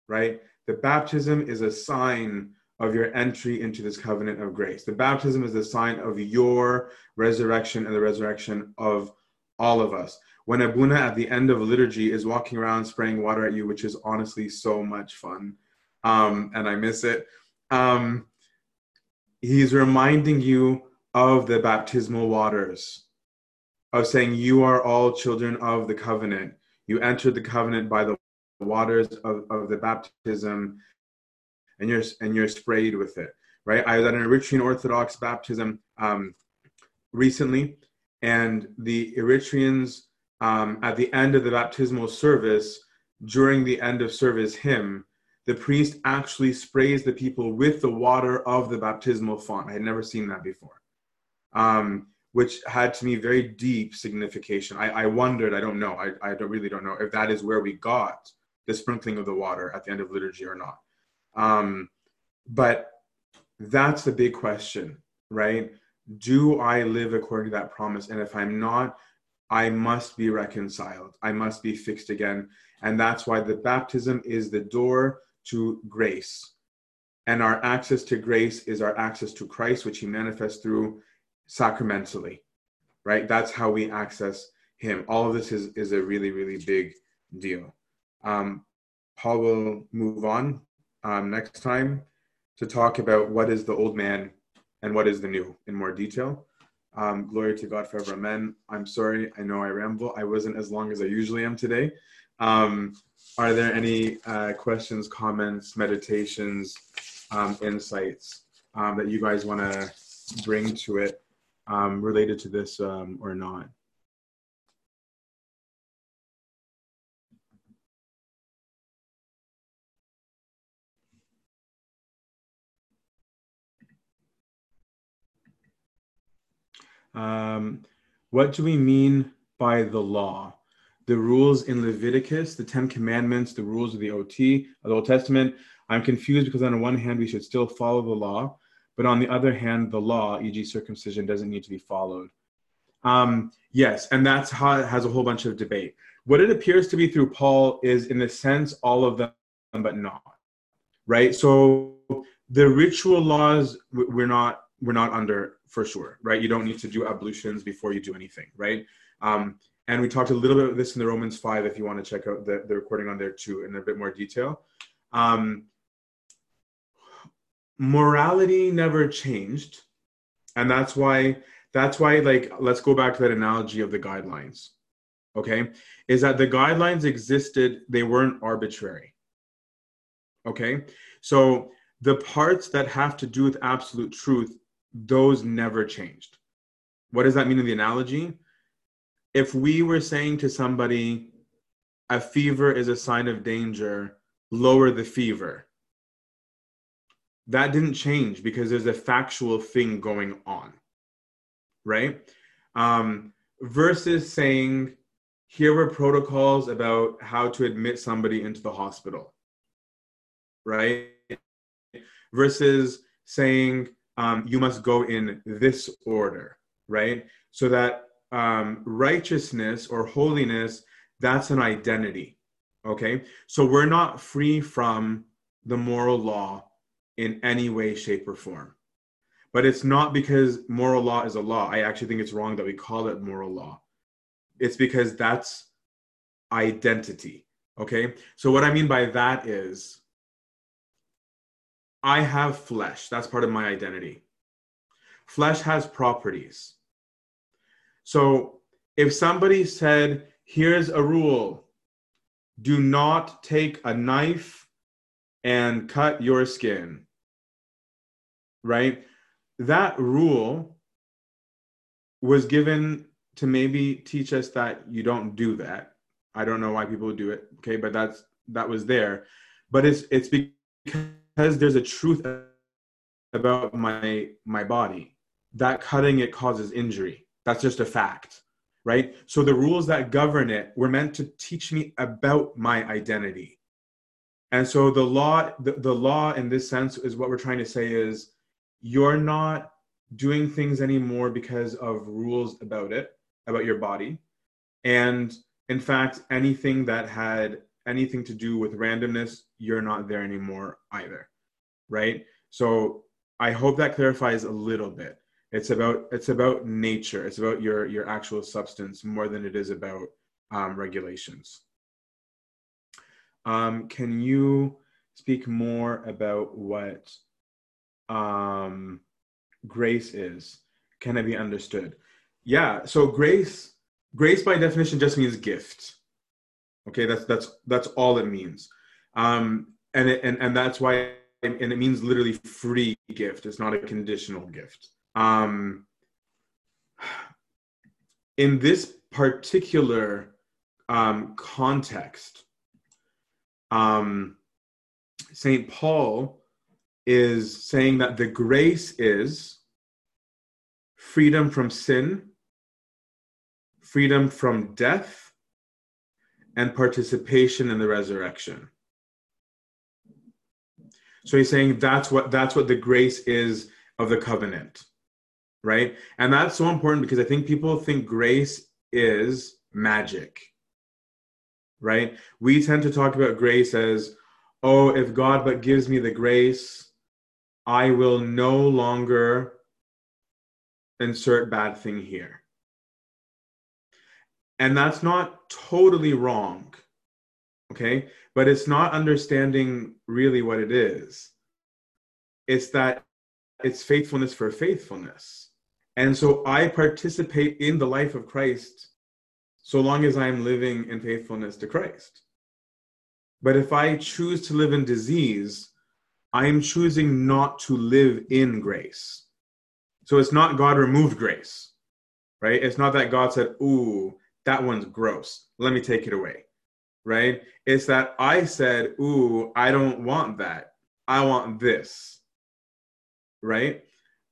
right? The baptism is a sign of your entry into this covenant of grace. The baptism is a sign of your resurrection and the resurrection of all of us. When Abuna at the end of liturgy is walking around spraying water at you, which is honestly so much fun, um, and I miss it um, he's reminding you of the baptismal waters, of saying, You are all children of the covenant. You entered the covenant by the waters of, of the baptism, and you're, and you're sprayed with it, right? I was at an Eritrean Orthodox baptism um, recently, and the Eritreans, um, at the end of the baptismal service, during the end of service hymn, the priest actually sprays the people with the water of the baptismal font. I had never seen that before, um, which had to me very deep signification. I, I wondered, I don't know, I, I don't, really don't know if that is where we got the sprinkling of the water at the end of liturgy or not. Um, but that's the big question, right? Do I live according to that promise? And if I'm not, I must be reconciled. I must be fixed again. And that's why the baptism is the door to grace. And our access to grace is our access to Christ, which he manifests through sacramentally, right? That's how we access him. All of this is, is a really, really big deal. Um, Paul will move on um, next time to talk about what is the old man and what is the new in more detail. Um, glory to God forever. Amen. I'm sorry. I know I ramble. I wasn't as long as I usually am today. Um, are there any uh, questions, comments, meditations, um, insights um, that you guys want to bring to it um, related to this um, or not? Um, what do we mean by the law? the rules in Leviticus, the Ten Commandments, the rules of the OT, of the Old Testament. I'm confused because on the one hand, we should still follow the law, but on the other hand, the law, e.g., circumcision, doesn't need to be followed. Um, yes, and that's how it has a whole bunch of debate. What it appears to be through Paul is, in a sense, all of them, but not. Right. So the ritual laws we're not we're not under for sure. Right. You don't need to do ablutions before you do anything. Right. Um, and we talked a little bit of this in the Romans 5 if you want to check out the, the recording on there too in a bit more detail. Um, morality never changed. And that's why, that's why, like, let's go back to that analogy of the guidelines. Okay. Is that the guidelines existed, they weren't arbitrary. Okay. So the parts that have to do with absolute truth, those never changed. What does that mean in the analogy? if we were saying to somebody, a fever is a sign of danger, lower the fever. That didn't change because there's a factual thing going on, right? Um, versus saying, here were protocols about how to admit somebody into the hospital, right? Versus saying, um, you must go in this order, right? So that um, righteousness or holiness, that's an identity, okay? So we're not free from the moral law in any way, shape, or form. But it's not because moral law is a law. I actually think it's wrong that we call it moral law. It's because that's identity, okay? So what I mean by that is, I have flesh. That's part of my identity. Flesh has properties. So if somebody said, here's a rule do not take a knife and cut your skin, right? That rule was given to maybe teach us that you don't do that. I don't know why people do it, okay, but that's that was there. But it's it's because because there's a truth about my my body that cutting it causes injury. That's just a fact right? So the rules that govern it were meant to teach me about my identity. And so the law the, the law in this sense is what we're trying to say is you're not doing things anymore because of rules about it about your body. And in fact anything that had anything to do with randomness, you're not there anymore either. Right? So I hope that clarifies a little bit. It's about it's about nature. It's about your your actual substance more than it is about um, regulations. Um, can you speak more about what um, grace is? Can it be understood? Yeah. So grace grace by definition just means gift Okay, that's that's that's all it means, um, and it, and and that's why and it means literally free gift. It's not a conditional gift. Um, in this particular um, context, um, Saint Paul is saying that the grace is freedom from sin, freedom from death, and participation in the resurrection. So he's saying that's what that's what the grace is of the covenant. Right? And that's so important because I think people think grace is magic. Right? We tend to talk about grace as, oh, if God but gives me the grace, I will no longer insert bad thing here. And that's not totally wrong. Okay. But it's not understanding really what it is. It's that it's faithfulness for faithfulness. And so I participate in the life of Christ so long as I'm living in faithfulness to Christ. But if I choose to live in disease, I am choosing not to live in grace. So it's not God removed grace, right? It's not that God said, Ooh, that one's gross. Let me take it away. Right? It's that I said, Ooh, I don't want that. I want this. Right?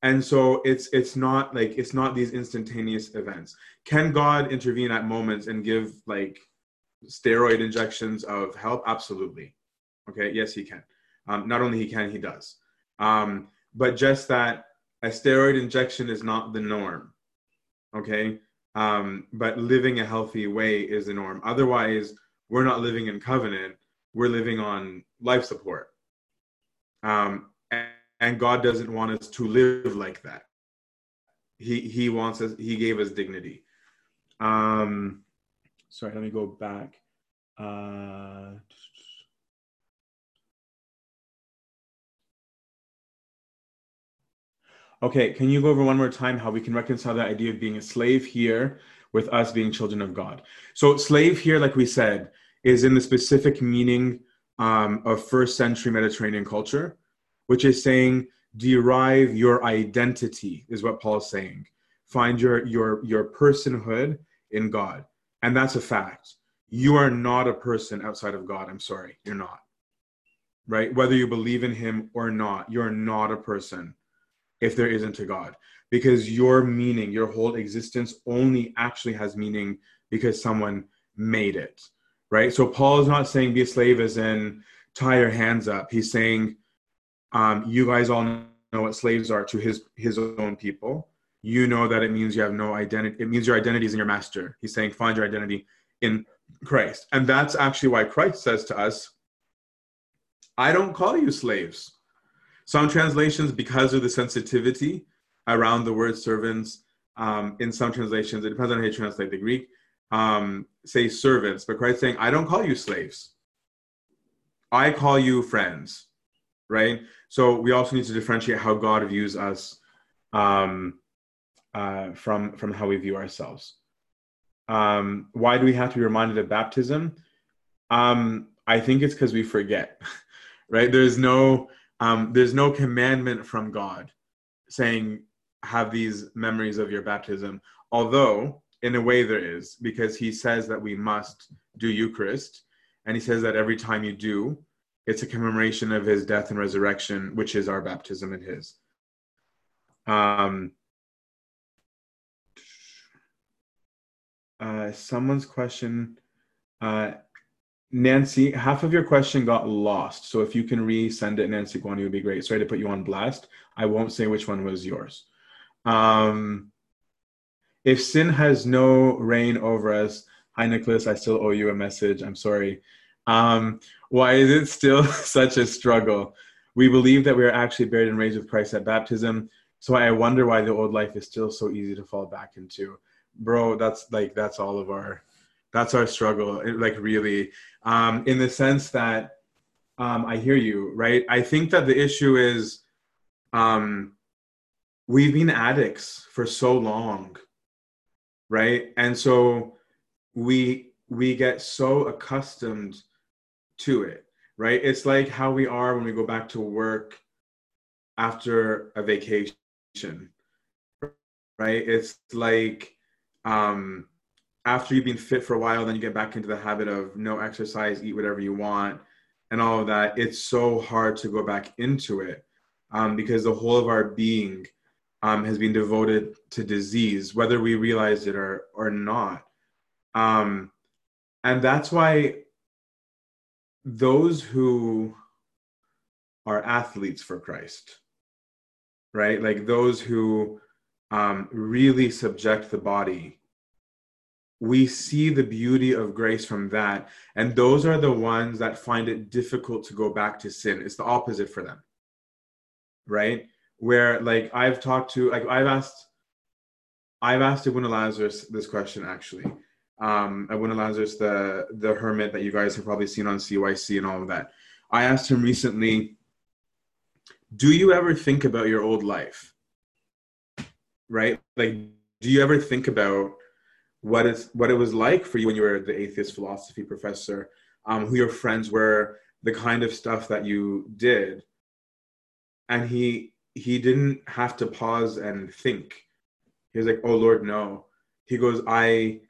And so it's it's not like it's not these instantaneous events. Can God intervene at moments and give like steroid injections of help? Absolutely. Okay, yes, he can. Um, not only he can, he does. Um, but just that a steroid injection is not the norm. Okay, um, but living a healthy way is the norm. Otherwise, we're not living in covenant. We're living on life support. Um, and, and God doesn't want us to live like that. He He wants us. He gave us dignity. Um, sorry, let me go back. Uh, Okay, can you go over one more time how we can reconcile the idea of being a slave here with us being children of God? So, slave here, like we said, is in the specific meaning um, of first century Mediterranean culture, which is saying derive your identity, is what Paul is saying. Find your your your personhood in God, and that's a fact. you are not a person outside of God. I'm sorry, you're not. Right? Whether you believe in him or not, you're not a person if there isn't a God. Because your meaning, your whole existence only actually has meaning because someone made it. Right? So Paul is not saying be a slave as in tie your hands up. He's saying um, you guys all know what slaves are to his his own people. You know that it means you have no identity. It means your identity is in your master. He's saying find your identity in Christ. And that's actually why Christ says to us, I don't call you slaves. Some translations, because of the sensitivity around the word servants, um, in some translations, it depends on how you translate the Greek, um, say servants, but Christ saying, I don't call you slaves. I call you friends, right? So we also need to differentiate how God views us um, uh, from, from how we view ourselves. Um, why do we have to be reminded of baptism? Um, I think it's because we forget, right? There's no um, there's no commandment from God saying have these memories of your baptism. Although in a way there is, because He says that we must do Eucharist, and He says that every time you do, it's a commemoration of His death and resurrection, which is our baptism and His. Um, uh, someone's question. Uh, Nancy, half of your question got lost. So if you can resend it, Nancy it would be great. Sorry to put you on blast. I won't say which one was yours. Um, if sin has no reign over us, hi Nicholas, I still owe you a message. I'm sorry. Um, why is it still such a struggle? We believe that we are actually buried and raised with Christ at baptism. So I wonder why the old life is still so easy to fall back into bro that's like that's all of our that's our struggle like really um in the sense that um i hear you right i think that the issue is um we've been addicts for so long right? And so we we get so accustomed to it right? It's like how we are when we go back to work after a vacation right? It's like um, after you've been fit for a while, then you get back into the habit of no exercise, eat whatever you want, and all of that. It's so hard to go back into it um, because the whole of our being um, has been devoted to disease, whether we realize it or or not. Um, and that's why those who are athletes for Christ, right? Like those who um, really subject the body, we see the beauty of grace from that. And those are the ones that find it difficult to go back to sin. It's the opposite for them, right? Where, like, I've talked to, like, I've asked, I've asked Abuna Lazarus this question actually. Um, Abuna Lazarus, the the hermit that you guys have probably seen on CYC and all of that. I asked him recently, do you ever think about your old life? right? Like, do you ever think about what is what it was like for you when you were the atheist philosophy professor, um, who your friends were, the kind of stuff that you did? And he he didn't have to pause and think. He was like, "Oh Lord, no." He goes, "I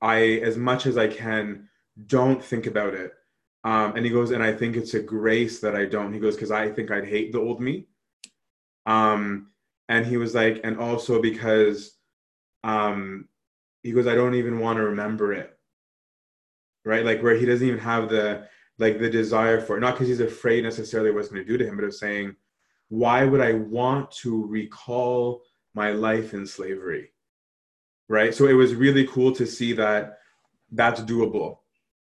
I as much as I can don't think about it." Um, and he goes, and I think it's a grace that I don't. He goes, because I think I'd hate the old me. Um, and he was like and also because um he goes i don't even want to remember it right like where he doesn't even have the like the desire for it not because he's afraid necessarily what's going to do to him but of saying why would i want to recall my life in slavery right so it was really cool to see that that's doable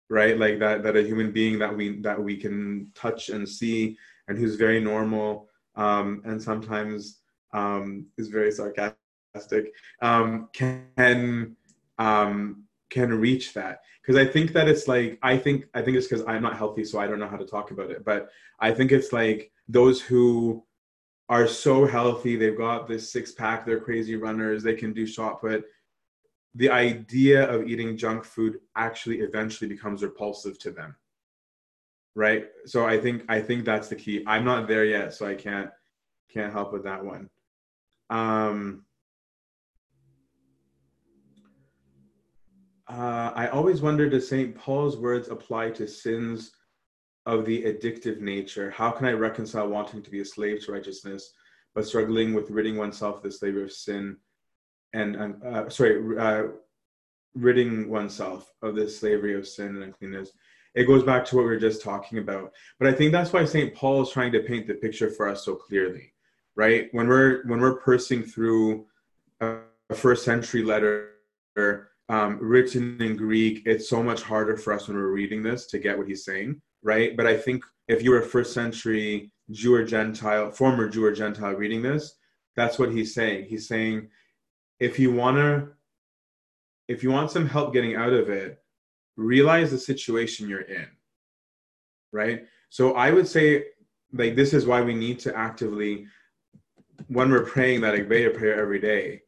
right like that that a human being that we that we can touch and see and who's very normal um and sometimes um, is very sarcastic, um, can um, can reach that. Because I think that it's like I think I think it's because I'm not healthy, so I don't know how to talk about it. But I think it's like those who are so healthy, they've got this six pack, they're crazy runners, they can do shot put. The idea of eating junk food actually eventually becomes repulsive to them. Right? So i think i think that's the key. I'm not there yet so i can't can't help with that one. Um, uh, I always wonder does St. Paul's words apply to sins of the addictive nature? How can I reconcile wanting to be a slave to righteousness, but struggling with ridding oneself of the slavery of sin? And, uh, sorry, uh, ridding oneself of the slavery of sin and uncleanness. It goes back to what we were just talking about. But I think that's why St. Paul is trying to paint the picture for us so clearly, right? When we're when we're pursing through a first century letter um, written in Greek, it's so much harder for us when we're reading this to get what he's saying, right? But I think if you were a first century Jew or Gentile, former Jew or Gentile reading this, that's what he's saying. He's saying, if you want to, if you want some help getting out of it, realize the situation you're in, right? So I would say, like, this is why we need to actively, when we're praying that Agpeya prayer every day,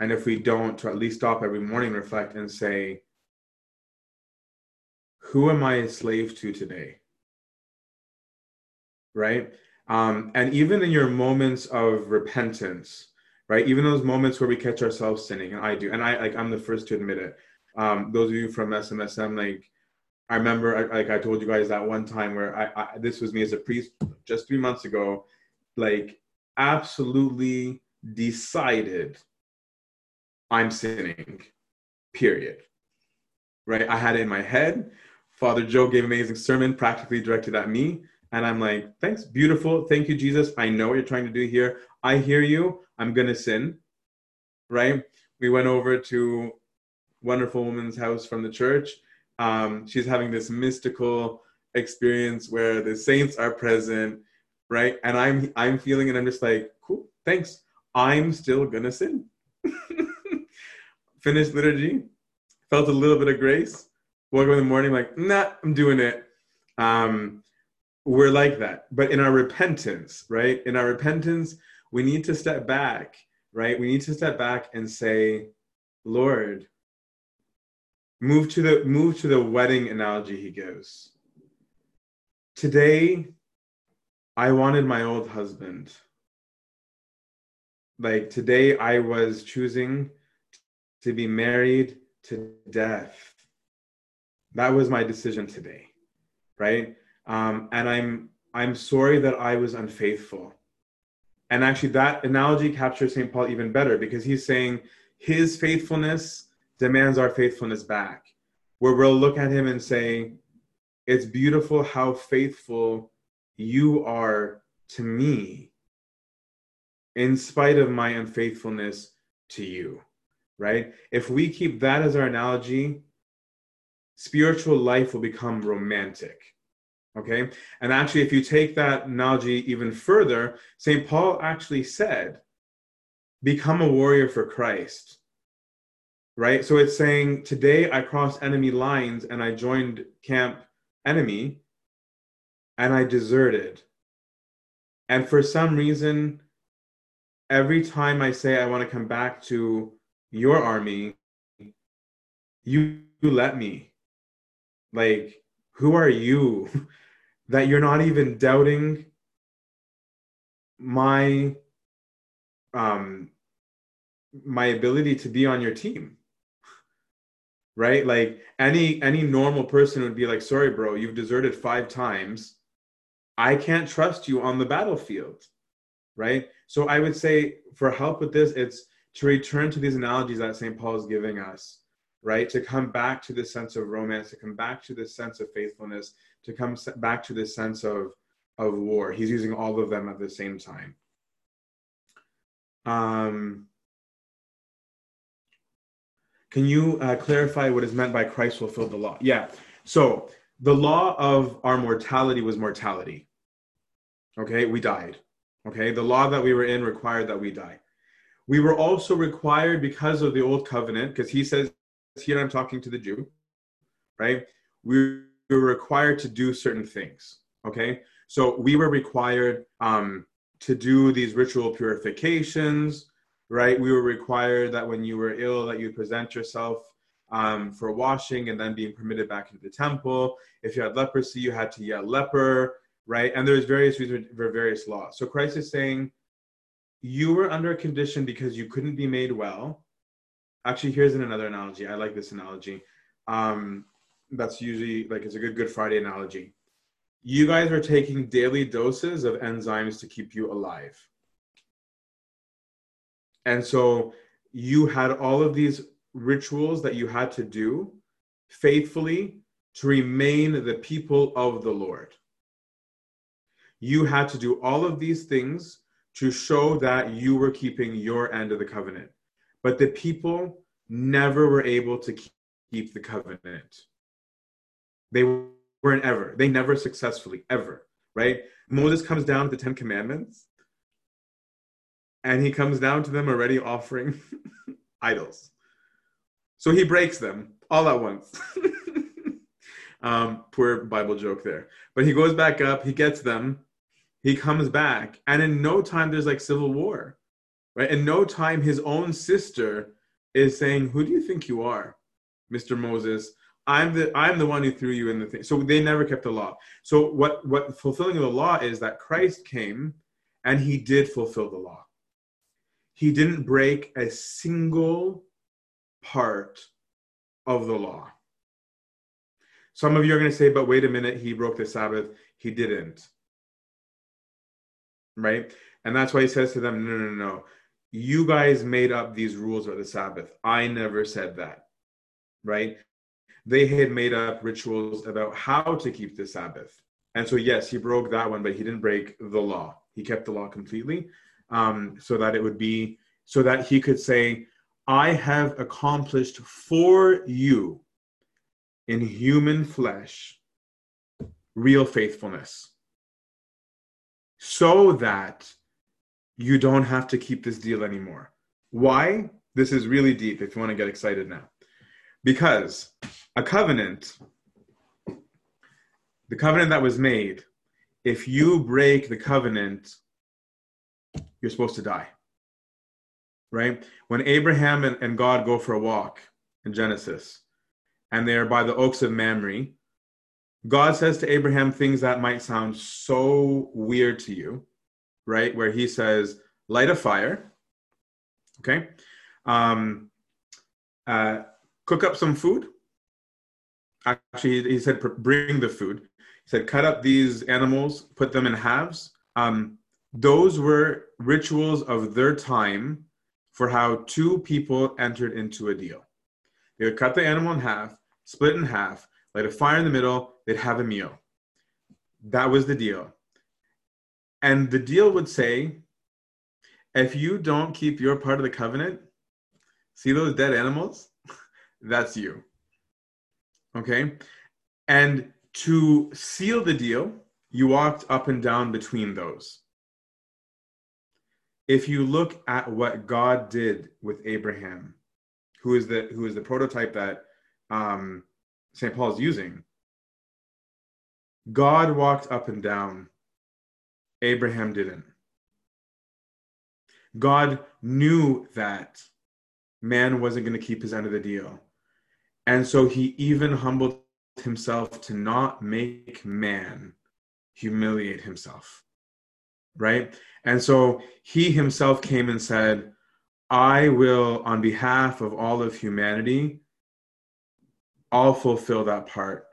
and if we don't, to at least stop every morning, reflect, and say, Who am I a slave to today? Right? Um, and even in your moments of repentance, right? Even those moments where we catch ourselves sinning, and I do, and I like I'm the first to admit it. Um, those of you from SMSM, like I remember, like I told you guys that one time where I, I this was me as a priest just three months ago, like absolutely decided I'm sinning, period. Right? I had it in my head. Father Joe gave an amazing sermon practically directed at me. And I'm like, thanks, beautiful. Thank you, Jesus. I know what you're trying to do here. I hear you. I'm going to sin. Right? We went over to wonderful woman's house from the church. Um, she's having this mystical experience where the saints are present, right? And I'm I'm feeling and I'm just like, cool, thanks. I'm still gonna sin finished liturgy, felt a little bit of grace, woke up in the morning like, nah, I'm doing it. Um, we're like that. But in our repentance, right? In our repentance, we need to step back, right? We need to step back and say, Lord, move to the move to the wedding analogy he gives. Today, I wanted my old husband. Like today, I was choosing to be married to death. That was my decision today, right? Um, and I'm I'm sorry that I was unfaithful. And actually, that analogy captures St. Paul even better because he's saying his faithfulness demands our faithfulness back. Where we'll look at him and say, It's beautiful how faithful you are to me in spite of my unfaithfulness to you right? If we keep that as our analogy, spiritual life will become romantic. Okay? And actually, if you take that analogy even further, St. Paul actually said, become a warrior for Christ. Right? So it's saying, today I crossed enemy lines and I joined camp enemy and I deserted. And for some reason, every time I say I want to come back to your army, you, you let me. Like, who are you that you're not even doubting my um my ability to be on your team? Right? Like any any normal person would be like sorry bro you've deserted five times. I can't trust you on the battlefield. Right? So i would say for help with this it's to return to these analogies that St. Paul is giving us, right? To come back to this sense of romance, to come back to this sense of faithfulness, to come back to this sense of, of war. He's using all of them at the same time. Um, can you uh, clarify what is meant by Christ fulfilled the law? Yeah. So the law of our mortality was mortality. Okay, we died. Okay, the law that we were in required that we die. We were also required because of the old covenant, because he says, here I'm talking to the Jew, right? We were required to do certain things, okay? So we were required um, to do these ritual purifications, right? We were required that when you were ill, that you present yourself um, for washing and then being permitted back into the temple. If you had leprosy, you had to yell leper, right? And there's various reasons for various laws. So Christ is saying, you were under a condition because you couldn't be made well actually, here's another analogy. I like this analogy. Um, that's usually like it's a good Good Friday analogy. You guys are taking daily doses of enzymes to keep you alive. And so you had all of these rituals that you had to do faithfully to remain the people of the Lord. You had to do all of these things to show that you were keeping your end of the covenant. But the people never were able to keep the covenant. They weren't ever, they never successfully, ever, right? Moses comes down to the Ten Commandments and he comes down to them already offering idols. So he breaks them all at once. um, poor Bible joke there. But he goes back up, he gets them, he comes back, and in no time there's like civil war, right? In no time, his own sister is saying, "Who do you think you are, Mr. Moses? I'm the I'm the one who threw you in the thing." So they never kept the law. So what what fulfilling of the law is that Christ came, and he did fulfill the law. He didn't break a single part of the law. Some of you are going to say, but wait a minute, he broke the Sabbath. He didn't. Right? And that's why he says to them, no, no, no. You guys made up these rules of the Sabbath. I never said that. Right? They had made up rituals about how to keep the Sabbath. And so, yes, he broke that one, but he didn't break the law. He kept the law completely um, so that it would be, so that he could say, I have accomplished for you in human flesh real faithfulness so that you don't have to keep this deal anymore. Why? This is really deep if you want to get excited now. Because a covenant, the covenant that was made, if you break the covenant, you're supposed to die right? When Abraham and, and God go for a walk in Genesis, and they're by the oaks of Mamre, God says to Abraham things that might sound so weird to you, right? Where he says, light a fire, okay? Um, uh, cook up some food. Actually, he said, bring the food. He said, cut up these animals, put them in halves. Um, those were rituals of their time for how two people entered into a deal. They would cut the animal in half, split in half, light a fire in the middle, they'd have a meal. That was the deal. And the deal would say if you don't keep your part of the covenant, see those dead animals? That's you. Okay? And to seal the deal, you walked up and down between those if you look at what God did with Abraham, who is the who is the prototype that um, St. Paul is using, God walked up and down. Abraham didn't. God knew that man wasn't going to keep his end of the deal. And so he even humbled himself to not make man humiliate himself. Right? And so he himself came and said, I will, on behalf of all of humanity, I'll fulfill that part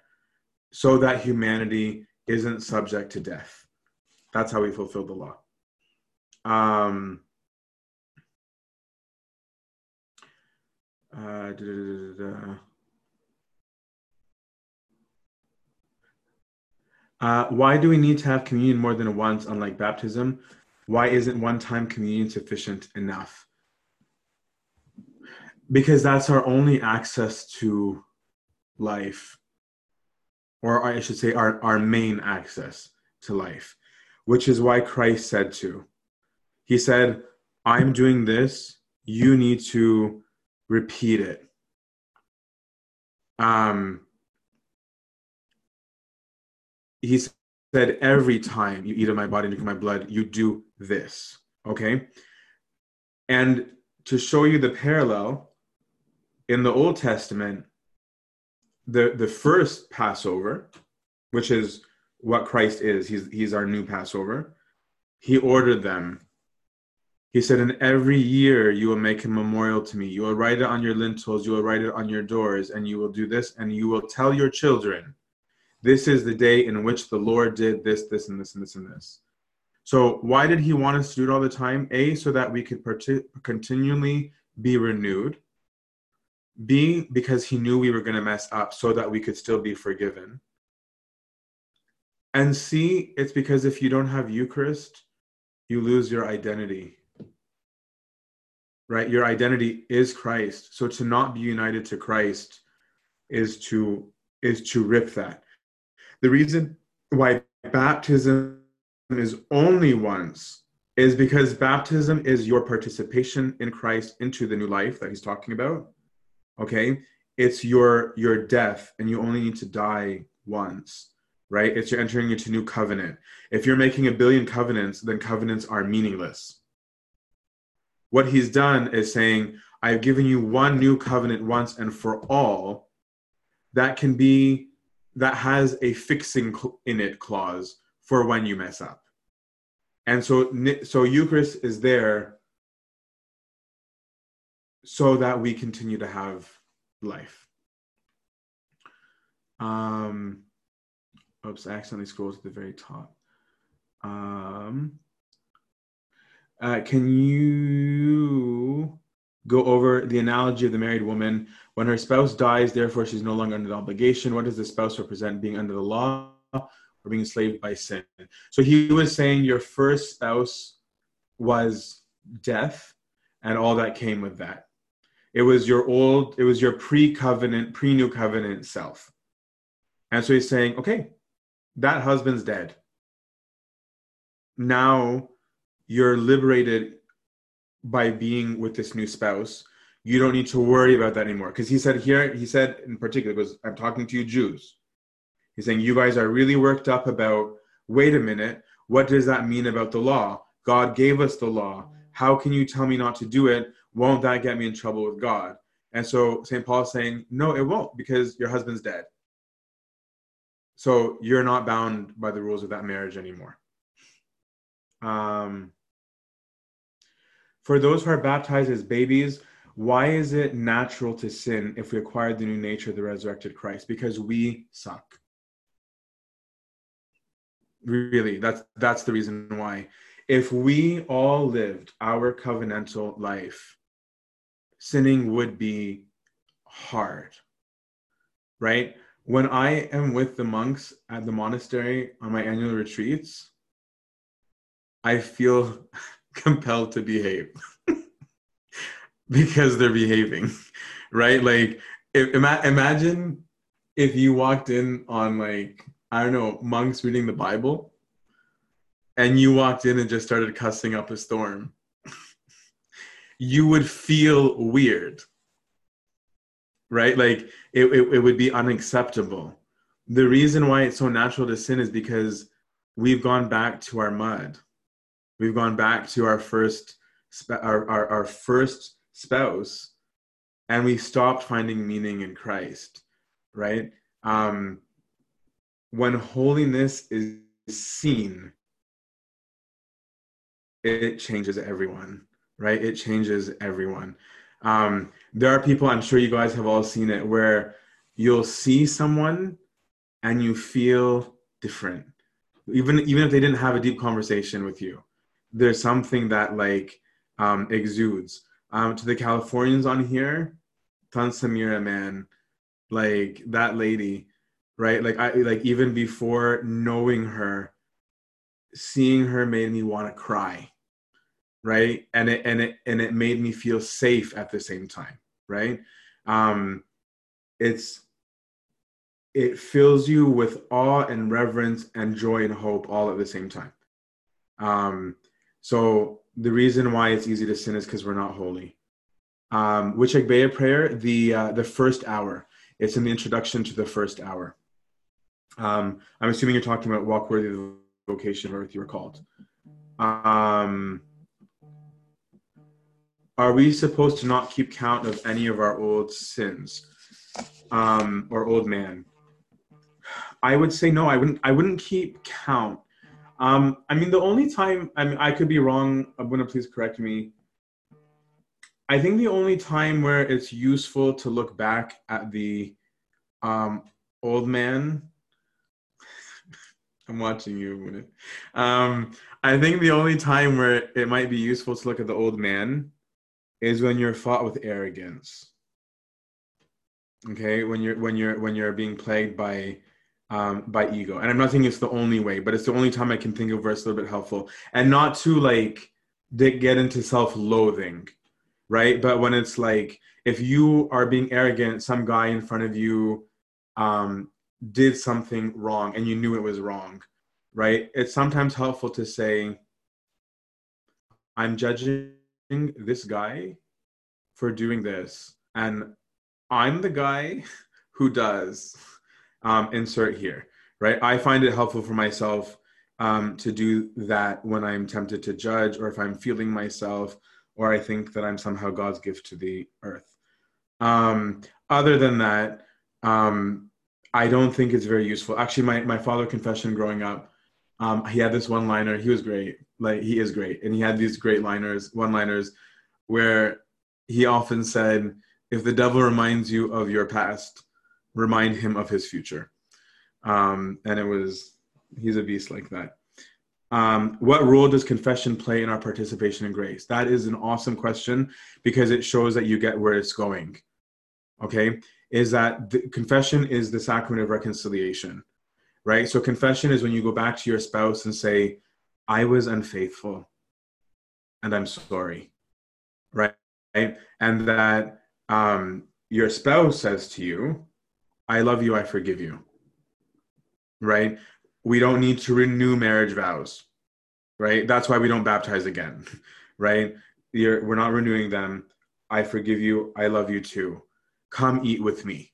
so that humanity isn't subject to death. That's how we fulfill the law. Um, uh, uh, why do we need to have communion more than once, unlike baptism? Why isn't one time communion sufficient enough? Because that's our only access to life, or I should say, our, our main access to life, which is why Christ said to. He said, I'm doing this, you need to repeat it. Um, he said, Every time you eat of my body and drink my blood, you do this. Okay? And to show you the parallel, in the Old Testament, the, the first Passover, which is what Christ is, he's, he's our new Passover, he ordered them He said, "In every year you will make a memorial to me. You will write it on your lintels. You will write it on your doors, and you will do this, and you will tell your children." This is the day in which the Lord did this, this, and this, and this, and this. So, why did he want us to do it all the time? A, so that we could part- continually be renewed. B, because he knew we were going to mess up so that we could still be forgiven. And C, it's because if you don't have Eucharist, you lose your identity. Right? Your identity is Christ. So to not be united to Christ is to is to rip that. The reason why baptism is only once is because baptism is your participation in Christ into the new life that he's talking about. Okay? It's your your death and you only need to die once. Right? It's you're entering into new covenant. If you're making a billion covenants, then covenants are meaningless. What he's done is saying, I've given you one new covenant once and for all that can be that has a fixing in it clause for when you mess up. And so, so Eucharist is there so that we continue to have life. Um, oops, I accidentally scrolled to the very top. Um, uh, can you go over the analogy of the married woman? When her spouse dies therefore she's no longer under the obligation. What does the spouse represent? Being under the law or being enslaved by sin? So he was saying your first spouse was death and all that came with that. It was your old it was your pre-covenant pre-new covenant self. And so he's saying okay that husband's dead. Now you're liberated by being with this new spouse. You don't need to worry about that anymore. Because he said here he said in particular because i'm talking to you jews. He's saying you guys are really worked up about wait a minute what does that mean about the law? God gave us the law. How can you tell me not to do it? Won't that get me in trouble with god? And so st paul's saying no it won't because your husband's dead so you're not bound by the rules of that marriage anymore um, for those who are baptized as babies, why is it natural to sin if we acquire the new nature of the resurrected Christ? Because we suck. Really, that's that's the reason why. If we all lived our covenantal life, sinning would be hard. Right? When I am with the monks at the monastery on my annual retreats, I feel compelled to behave because they're behaving, right? Like, if, ima- imagine if you walked in on like I don't know monks reading the Bible, and you walked in and just started cussing up a storm. you would feel weird, right? Like it, it, it would be unacceptable. The reason why it's so natural to sin is because we've gone back to our mud we've gone back to our first our, our, our first spouse and we stopped finding meaning in christ right um when holiness is seen it changes everyone right it changes everyone um there are people i'm sure you guys have all seen it where you'll see someone and you feel different even even if they didn't have a deep conversation with you there's something that like um, exudes. Um, to the Californians on here, Tan Samira, man, like that lady, right? Like I like even before knowing her, seeing her made me want to cry, right? And it and it and it made me feel safe at the same time, right? Um, it's it fills you with awe and reverence and joy and hope all at the same time. Um, so the reason why it's easy to sin is because we're not holy. Um, Wicagbeya prayer, the uh, the first hour. It's in the introduction to the first hour. Um, I'm assuming you're talking about walk worthy of the vocation wherewith you were called. Um, are we supposed to not keep count of any of our old sins um, or old man? I would say no. I wouldn't. I wouldn't keep count Um, I mean, the only time I mean, I could be wrong. Abuna, please correct me. I think the only time where it's useful to look back at the um, old man. I'm watching you. Um, I think the only time where it might be useful to look at the old man is when you're fought with arrogance. Okay, when you're when you're when you're being plagued by um, by ego, and I'm not saying it's the only way, but it's the only time I can think of where it's a little bit helpful, and not to like get into self-loathing, right? But when it's like if you are being arrogant, some guy in front of you um, did something wrong and you knew it was wrong, right? It's sometimes helpful to say, I'm judging this guy for doing this, and I'm the guy who does um, insert here, right? I find it helpful for myself um, to do that when I'm tempted to judge or if I'm feeling myself or I think that I'm somehow God's gift to the earth. Um, other than that, um, I don't think it's very useful. Actually, my, my father confession growing up, um, he had this one liner. He was great. Like he is great. And he had these great liners, one liners where he often said, if the devil reminds you of your past, remind him of his future. Um, and it was, he's a beast like that. Um, what role does confession play in our participation in grace? That is an awesome question because it shows that you get where it's going. Okay is that the confession is the sacrament of reconciliation, right? So confession is when you go back to your spouse and say, I was unfaithful and I'm sorry, right? And that um, your spouse says to you, I love you, I forgive you, right? We don't need to renew marriage vows, right? That's why we don't baptize again, right? You're, we're not renewing them. I forgive you, I love you too come eat with me.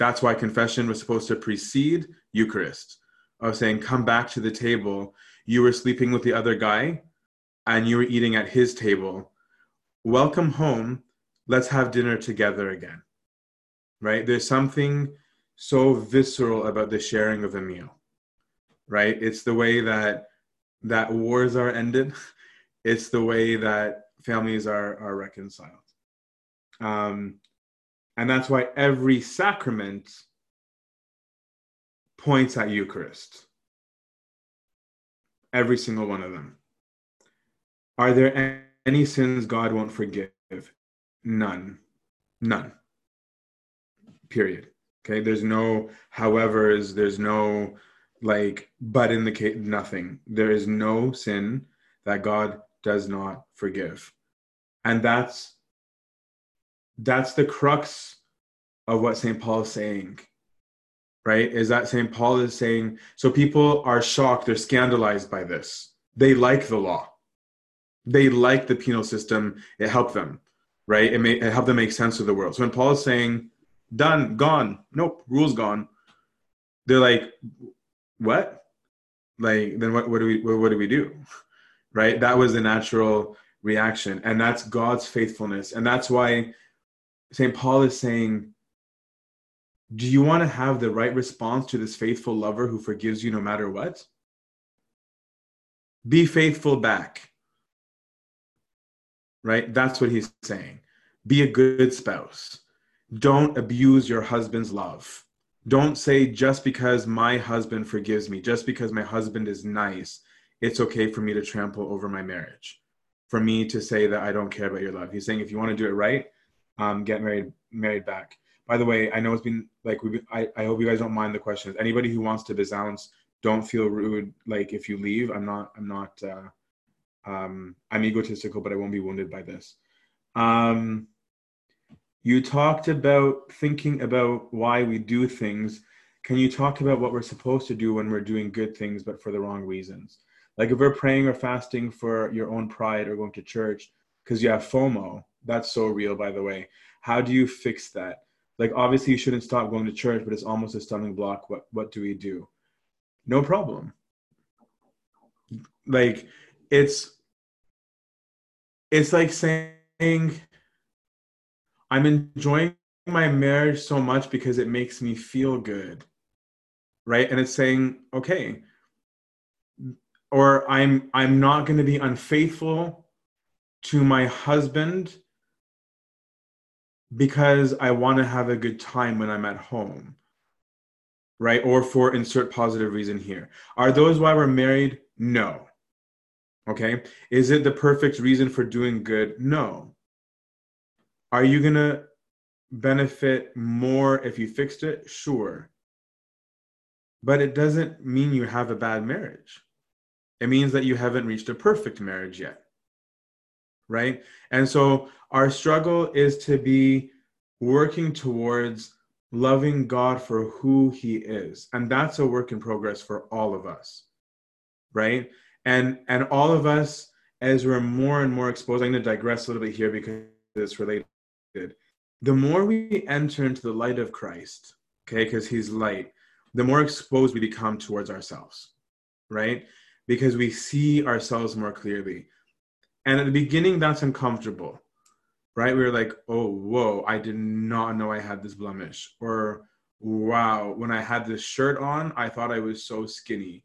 That's why confession was supposed to precede Eucharist. Of saying, come back to the table. You were sleeping with the other guy and you were eating at his table. Welcome home. Let's have dinner together again. Right? There's something so visceral about the sharing of a meal. Right? It's the way that that wars are ended. It's the way that families are are reconciled. Um, and that's why every sacrament points at Eucharist. Every single one of them. Are there any sins God won't forgive? None. None. Period. Okay. There's no however's, there's no like, but in the case, nothing. There is no sin that God does not forgive. And that's that's the crux of what St. Paul is saying, right? Is that St. Paul is saying, so people are shocked, they're scandalized by this. They like the law, they like the penal system, it helped them, right? It, may, it helped them make sense of the world. So when Paul is saying, done, gone, nope, rules gone, they're like, what? Like, then what, what do we, what, what do we do? Right? That was the natural reaction. And that's God's faithfulness. And that's why St. Paul is saying, Do you want to have the right response to this faithful lover who forgives you no matter what? Be faithful back. Right? That's what he's saying. Be a good spouse. Don't abuse your husband's love. Don't say, just because my husband forgives me, just because my husband is nice, it's okay for me to trample over my marriage, for me to say that I don't care about your love. He's saying, if you want to do it right, um, get married married back. By the way, I know it's been like we. I, I hope you guys don't mind the questions. Anybody who wants to besounce, don't feel rude. Like if you leave, I'm not. I'm not. Uh, um, I'm egotistical, but I won't be wounded by this. Um, you talked about thinking about why we do things. Can you talk about what we're supposed to do when we're doing good things, but for the wrong reasons? Like if we're praying or fasting for your own pride or going to church because you have FOMO, that's so real, by the way. How do you fix that? Like, obviously, you shouldn't stop going to church, but it's almost a stumbling block. What What do we do? No problem. Like, it's it's like saying, I'm enjoying my marriage so much because it makes me feel good, right? And it's saying, okay, or I'm I'm not going to be unfaithful to my husband because I want to have a good time when I'm at home. Right? Or for insert positive reason here. Are those why we're married? No. Okay. Is it the perfect reason for doing good? No. Are you going to benefit more if you fixed it? Sure. But it doesn't mean you have a bad marriage. It means that you haven't reached a perfect marriage yet. Right? And so our struggle is to be working towards loving God for who he is. And that's a work in progress for all of us. Right? And and all of us as we're more and more exposed, I'm going to digress a little bit here because it's related. The more we enter into the light of Christ, okay, because he's light, the more exposed we become towards ourselves, right? Because we see ourselves more clearly. And at the beginning, that's uncomfortable, right? We were like, oh, whoa, I did not know I had this blemish. Or, wow, when I had this shirt on, I thought I was so skinny.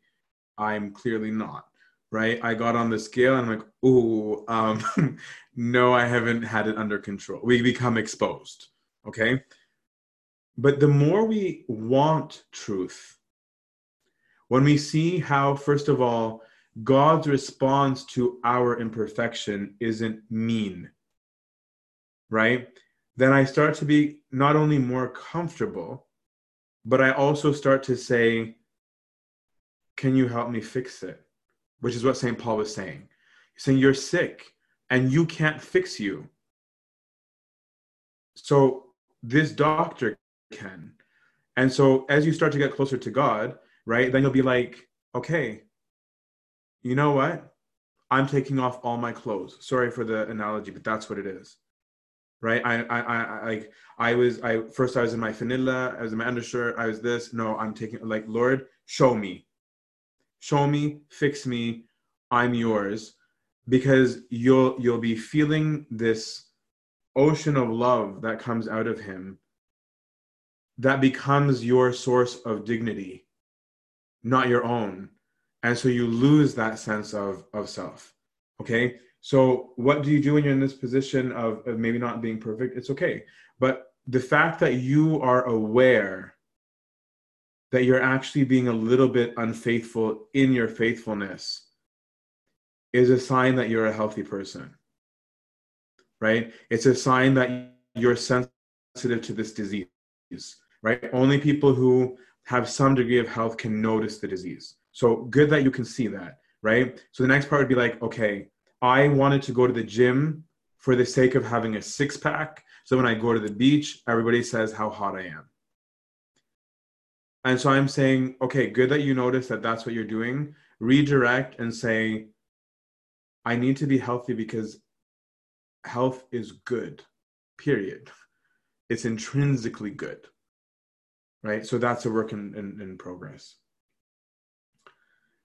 I'm clearly not, right? I got on the scale and I'm like, oh, um, no, I haven't had it under control. We become exposed, okay? But the more we want truth, when we see how, first of all, God's response to our imperfection isn't mean, right? Then I start to be not only more comfortable, but I also start to say, Can you help me fix it? Which is what St. Paul was saying. He's saying, You're sick and you can't fix you. So this doctor can. And so as you start to get closer to God, right, then you'll be like, okay, you know what? I'm taking off all my clothes. Sorry for the analogy, but that's what it is. Right? I I I like I was I first I was in my fanilla, I was in my undershirt, I was this. No, I'm taking like Lord, show me. Show me, fix me, I'm yours. Because you'll you'll be feeling this ocean of love that comes out of him that becomes your source of dignity, not your own. And so you lose that sense of, of self. Okay. So what do you do when you're in this position of, of maybe not being perfect? It's okay. But the fact that you are aware that you're actually being a little bit unfaithful in your faithfulness is a sign that you're a healthy person. Right? It's a sign that you're sensitive to this disease right? Only people who have some degree of health can notice the disease. So good that you can see that, right? So the next part would be like, okay, I wanted to go to the gym for the sake of having a six pack. So when I go to the beach, everybody says how hot I am. And so I'm saying, okay, good that you notice that that's what you're doing. Redirect and say, I need to be healthy because health is good, period. It's intrinsically good right? So that's a work in, in, in progress.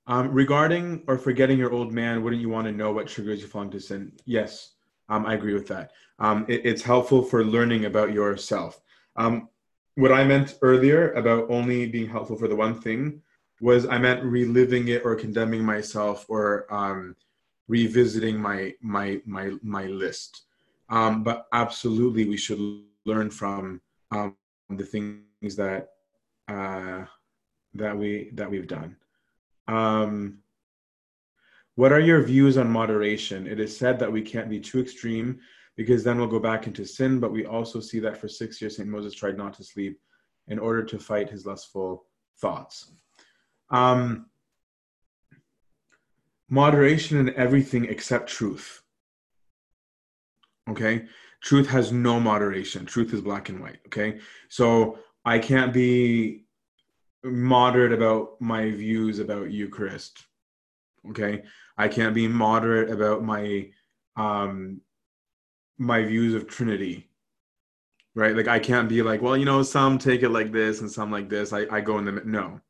Um, regarding or forgetting your old man, wouldn't you want to know what triggers you fall into sin? Yes, um, I agree with that. Um, it, it's helpful for learning about yourself. Um, what I meant earlier about only being helpful for the one thing was I meant reliving it or condemning myself or um, revisiting my my my my list. Um, but absolutely, we should learn from the things that uh, that we that we've done. Um, what are your views on moderation? It is said that we can't be too extreme because then we'll go back into sin. But we also see that for six years, Saint Moses tried not to sleep in order to fight his lustful thoughts. Um, moderation in everything except truth. Okay, truth has no moderation. Truth is black and white. Okay, so I can't be moderate about my views about Eucharist. Okay, I can't be moderate about my um my views of Trinity. Right, like I can't be like, well, you know, some take it like this and some like this. I I go in the no,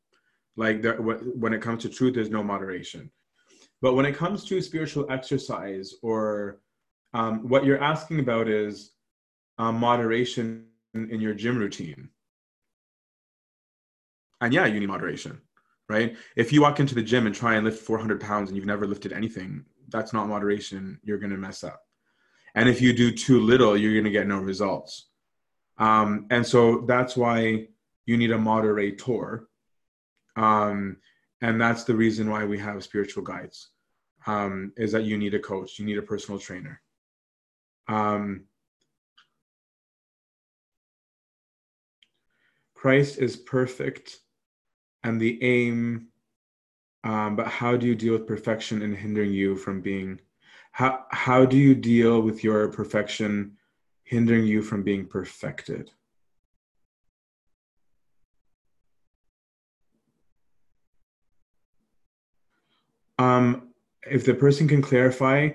like there, when it comes to truth, there's no moderation. But when it comes to spiritual exercise or um, what you're asking about is um, moderation in your gym routine and yeah, you need moderation. right? If you walk into the gym and try and lift 400 pounds and you've never lifted anything, that's not moderation. You're going to mess up. And if you do too little, you're going to get no results. Um, and so that's why you need a moderator. Um, and that's the reason why we have spiritual guides um, is that you need a coach, you need a personal trainer. Um, Christ is perfect and the aim, um, but how do you deal with perfection and hindering you from being? How, how do you deal with your perfection hindering you from being perfected? Um, if the person can clarify,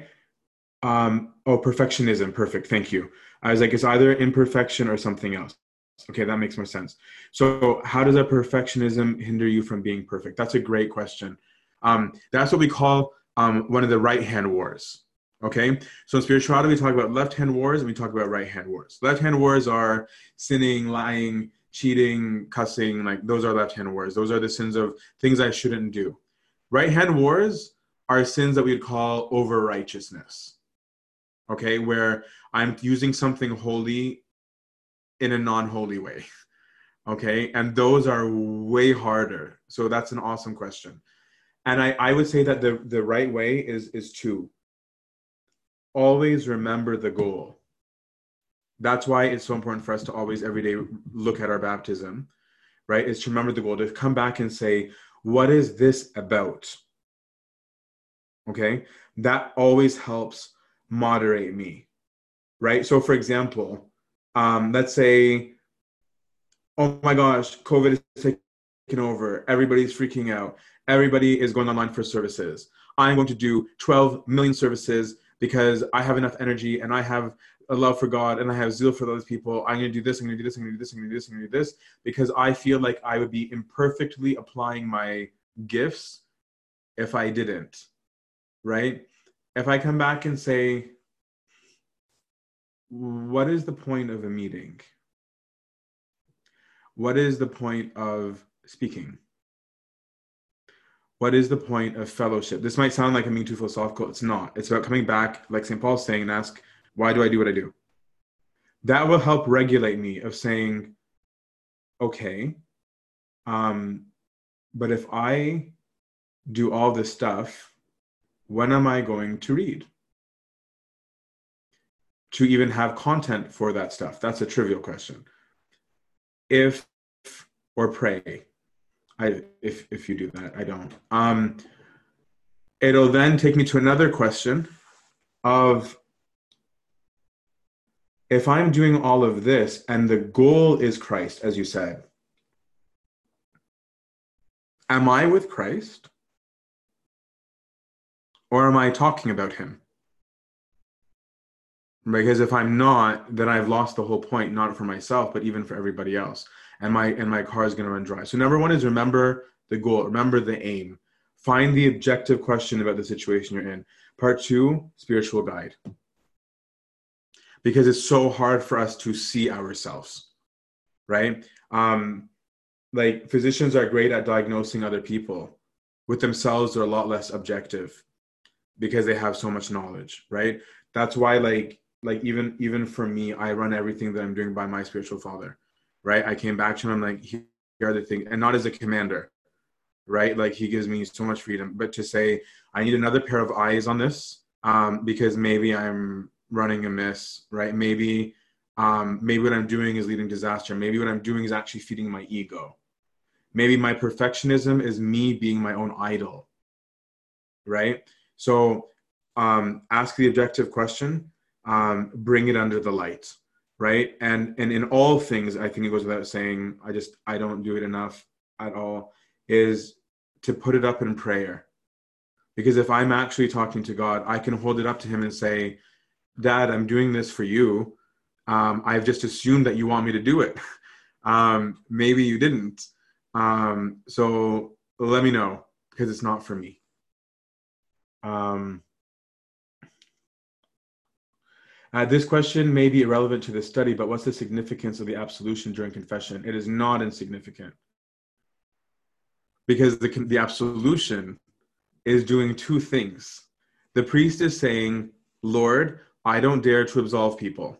um, oh, perfectionism, perfect, thank you. I was like, it's either imperfection or something else. Okay, that makes more sense. So, how does that perfectionism hinder you from being perfect? That's a great question. Um, that's what we call um, one of the right hand wars. Okay, so in spirituality, we talk about left hand wars and we talk about right hand wars. Left hand wars are sinning, lying, cheating, cussing, like those are left hand wars. Those are the sins of things I shouldn't do. Right hand wars are sins that we'd call over righteousness. Okay, where I'm using something holy in a non-holy way okay? And those are way harder. So that's an awesome question. And i, I would say that the, the right way is is to always remember the goal. That's why it's so important for us to always every day look at our baptism right? Is to remember the goal to come back and say what is this about? Okay? That always helps moderate me right? So for example um, let's say, oh my gosh, COVID is taking over. Everybody's freaking out. Everybody is going online for services. I'm going to do 12 million services because I have enough energy and I have a love for God and I have zeal for those people. I'm going to do this, I'm going to do this, I'm going to do this, I'm going to do this, I'm going to do this because I feel like I would be imperfectly applying my gifts if I didn't, right? If I come back and say, what is the point of a meeting? What is the point of speaking? What is the point of fellowship? This might sound like I'm being too philosophical. It's not. It's about coming back, like St. Paul's saying, and ask, why do I do what I do? That will help regulate me of saying, okay, um, but if I do all this stuff, when am I going to read? To even have content for that stuff? That's a trivial question. If or pray, I if if you do that, I don't. Um, it'll then take me to another question of if I'm doing all of this and the goal is Christ, as you said, am I with Christ? Or am I talking about him? Because if i'm not then i've lost the whole point not for myself but even for everybody else. And my and my car is going to run dry. So number one is remember the goal remember the aim. Find the objective question about the situation you're in. Part two spiritual guide. Because it's so hard for us to see ourselves right? Um like physicians are great at diagnosing other people. With themselves they're a lot less objective because they have so much knowledge right? That's why like like even even for me i run everything that i'm doing by my spiritual father right? I came back to him I'm like here are the things and not as a commander right? Like he gives me so much freedom. But to say i need another pair of eyes on this um, because maybe i'm running amiss right? Maybe um, maybe what i'm doing is leading disaster. Maybe what i'm doing is actually feeding my ego. Maybe my perfectionism is me being my own idol right? So um, ask the objective question um, bring it under the light right? And and in all things i think it goes without saying i just i don't do it enough at all is to put it up in prayer. Because if i'm actually talking to god i can hold it up to him and say dad i'm doing this for you. Um, i've just assumed that you want me to do it. Um, maybe you didn't. Um, so let me know because it's not for me. Um, uh, this question may be irrelevant to the study, but what's the significance of the absolution during confession? It is not insignificant. because the, the absolution is doing two things. The priest is saying, Lord, I don't dare to absolve people.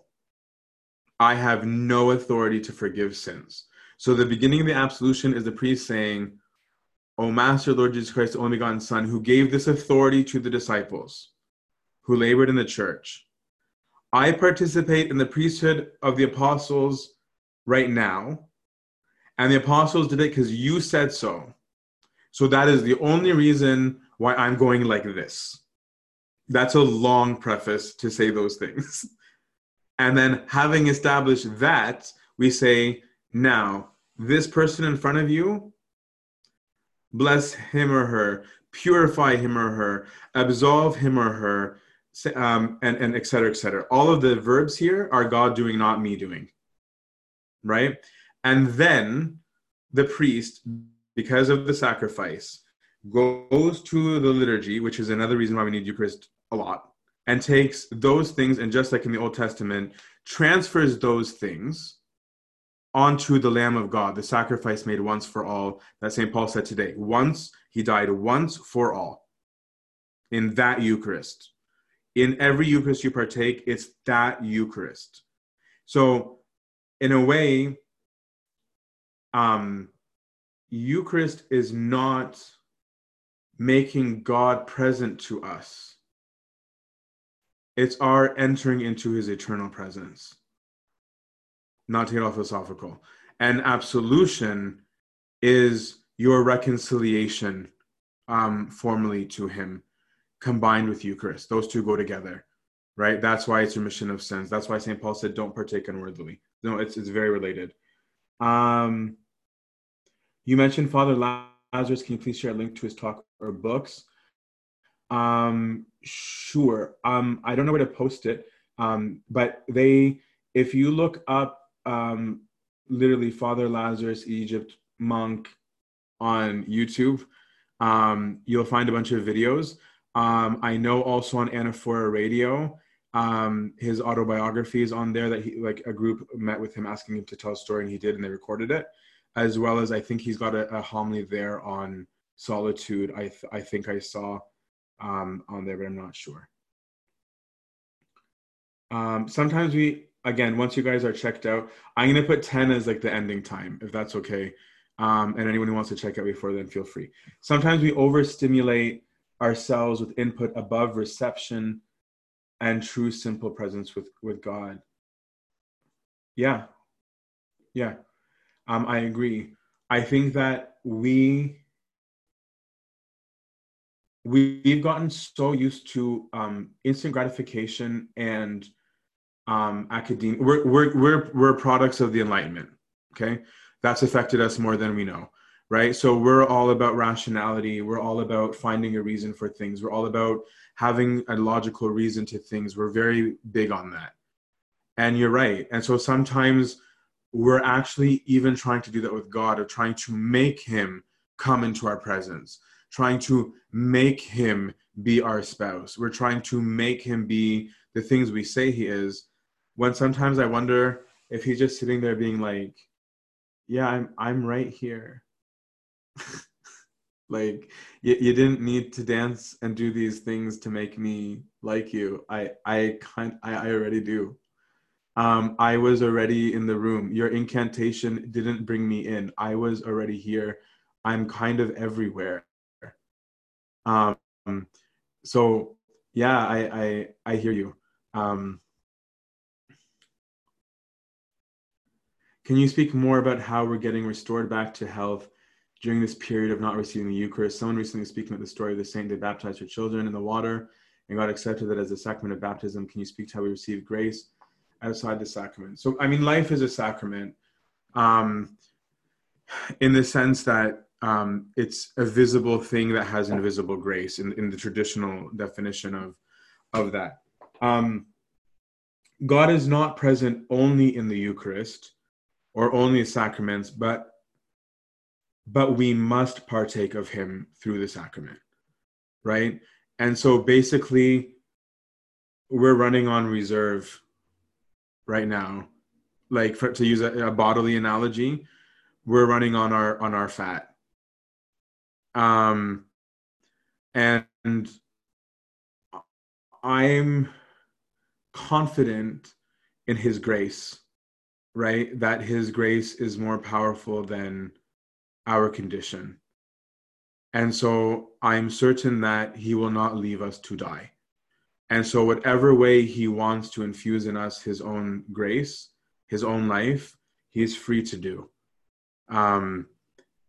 I have no authority to forgive sins. So the beginning of the absolution is the priest saying, O Master, Lord Jesus Christ, the only begotten Son, who gave this authority to the disciples, who labored in the church. I participate in the priesthood of the apostles right now, and the apostles did it because you said so. So that is the only reason why I'm going like this. That's a long preface to say those things. And then, having established that, we say, now, this person in front of you, bless him or her, purify him or her, absolve him or her, um, and, and et cetera, et cetera. All of the verbs here are God doing, not me doing. Right? And then the priest, because of the sacrifice, goes to the liturgy, which is another reason why we need Eucharist a lot, and takes those things, and just like in the Old Testament, transfers those things onto the Lamb of God, the sacrifice made once for all that St. Paul said today. Once, he died once for all in that Eucharist. In every Eucharist you partake, it's that Eucharist. So, in a way, um, Eucharist is not making God present to us it's our entering into his eternal presence. Not to get all philosophical. And absolution is your reconciliation um, formally to him combined with Eucharist. Those two go together, right? That's why it's remission of sins. That's why St. Paul said, don't partake unworthily. No, it's, it's very related. Um, you mentioned Father Lazarus. Can you please share a link to his talk or books? Um, sure. Um, I don't know where to post it. Um, but they, if you look up, um, literally Father Lazarus Egypt monk on YouTube, um, you'll find a bunch of videos. Um, I know also on Anaphora Radio, um, his autobiography is on there that he like a group met with him asking him to tell a story and he did and they recorded it as well as i think he's got a, a homily there on solitude i th- i think i saw um, on there, but I'm not sure. Um, sometimes we, again, once you guys are checked out, I'm going to put 10 as like the ending time, if that's okay. Um, and anyone who wants to check out before then, feel free. Sometimes we overstimulate ourselves with input above reception and true simple presence with, with God. Yeah. Yeah. Um, I agree. I think that we we've gotten so used to um, instant gratification and um, academia. We're, we're, we're, we're products of the Enlightenment, okay? That's affected us more than we know, right? So we're all about rationality. We're all about finding a reason for things. We're all about having a logical reason to things. We're very big on that. And you're right. And so sometimes we're actually even trying to do that with God, or trying to make Him come into our presence trying to make him be our spouse. We're trying to make him be the things we say he is. When sometimes I wonder if he's just sitting there being like, "Yeah, I'm I'm right here." like you, you didn't need to dance and do these things to make me like you. I I kind I, I already do. Um, I was already in the room. Your incantation didn't bring me in. I was already here. I'm kind of everywhere. Um, so yeah, I, I, I hear you. Um, can you speak more about how we're getting restored back to health during this period of not receiving the Eucharist? Someone recently speaking about the story of the saint that baptized her children in the water and God accepted that as a sacrament of baptism. Can you speak to how we receive grace outside the sacrament? So, I mean, life is a sacrament um, in the sense that um, it's a visible thing that has invisible grace in, in the traditional definition of of that. Um, God is not present only in the Eucharist or only sacraments, but but we must partake of Him through the sacrament, right? And so basically, we're running on reserve right now. Like for, to use a, a bodily analogy, we're running on our on our fat Um, and I'm confident in his grace, right? That his grace is more powerful than our condition. And so I'm certain that he will not leave us to die. And so, whatever way he wants to infuse in us his own grace, his own life, he's free to do. Um,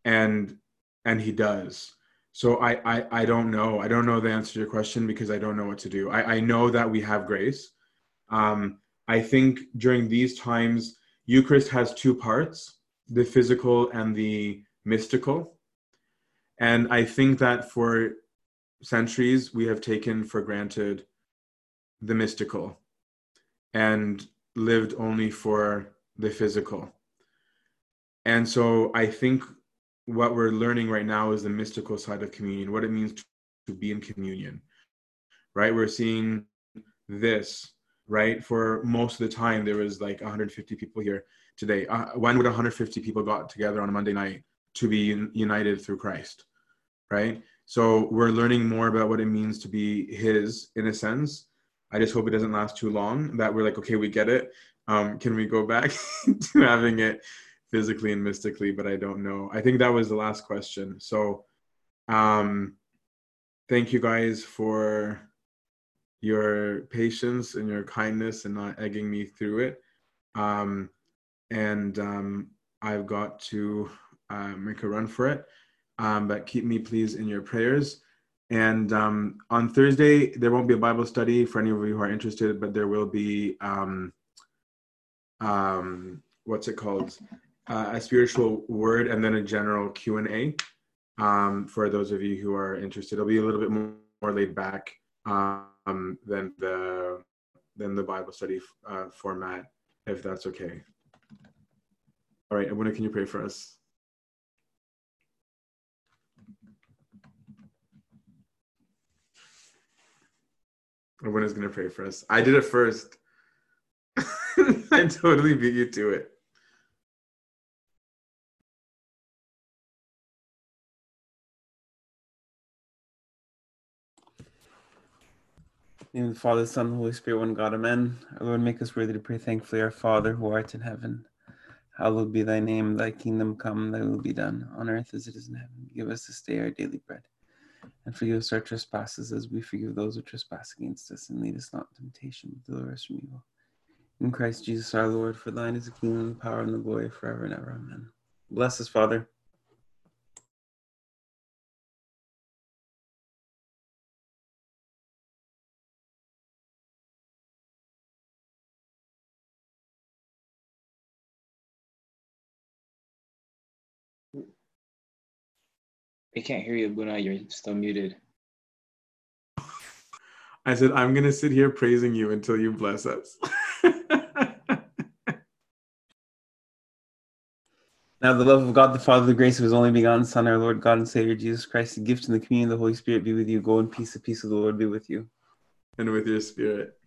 and and he does. So I, I I don't know. I don't know the answer to your question because I don't know what to do. I, I know that we have grace. Um, I think during these times, Eucharist has two parts: the physical and the mystical. And I think that for centuries we have taken for granted the mystical and lived only for the physical. And so I think what we're learning right now is the mystical side of communion, what it means to, be in communion, right? We're seeing this, right? For most of the time, there was like 150 people here today. Uh, when would 150 people got together on a Monday night to be un- united through Christ, right? So we're learning more about what it means to be His in a sense. I just hope it doesn't last too long. That we're like, okay, we get it. Um, can we go back to having it physically and mystically, but I don't know. I think that was the last question. So, um, thank you guys for your patience and your kindness and not egging me through it. Um, and um, I've got to uh, make a run for it. Um, but keep me, please, in your prayers. And um, on Thursday, there won't be a Bible study for any of you who are interested, but there will be um, um, what's it called? uh, a spiritual word and then a general Q and A um, for those of you who are interested. It'll be a little bit more, laid back um, than the than the Bible study uh, format, if that's okay. All right, Abuna, can you pray for us? Abuna's gonna pray for us. I did it first. I totally beat you to it.
of the Father, the Son, and Holy Spirit, one God, amen. Our Lord, make us worthy to pray thankfully, our Father, who art in heaven. Hallowed be thy name, thy kingdom come, thy will be done, on earth as it is in heaven. Give us this day our daily bread. And forgive us our trespasses as we forgive those who trespass against us. And lead us not into temptation, but deliver us from evil. In Christ Jesus our Lord, for thine is the kingdom, the power, and the glory forever and ever. Amen. Bless us, Father.
We can't hear you, Buna. You're still muted.
I said, I'm going to sit here praising you until you bless us.
Now, the love of God the Father, the grace of His only begotten Son, our Lord God and Savior Jesus Christ, the gift and the communion of the Holy Spirit be with you. Go in peace. The peace of the Lord be with you.
And with your spirit.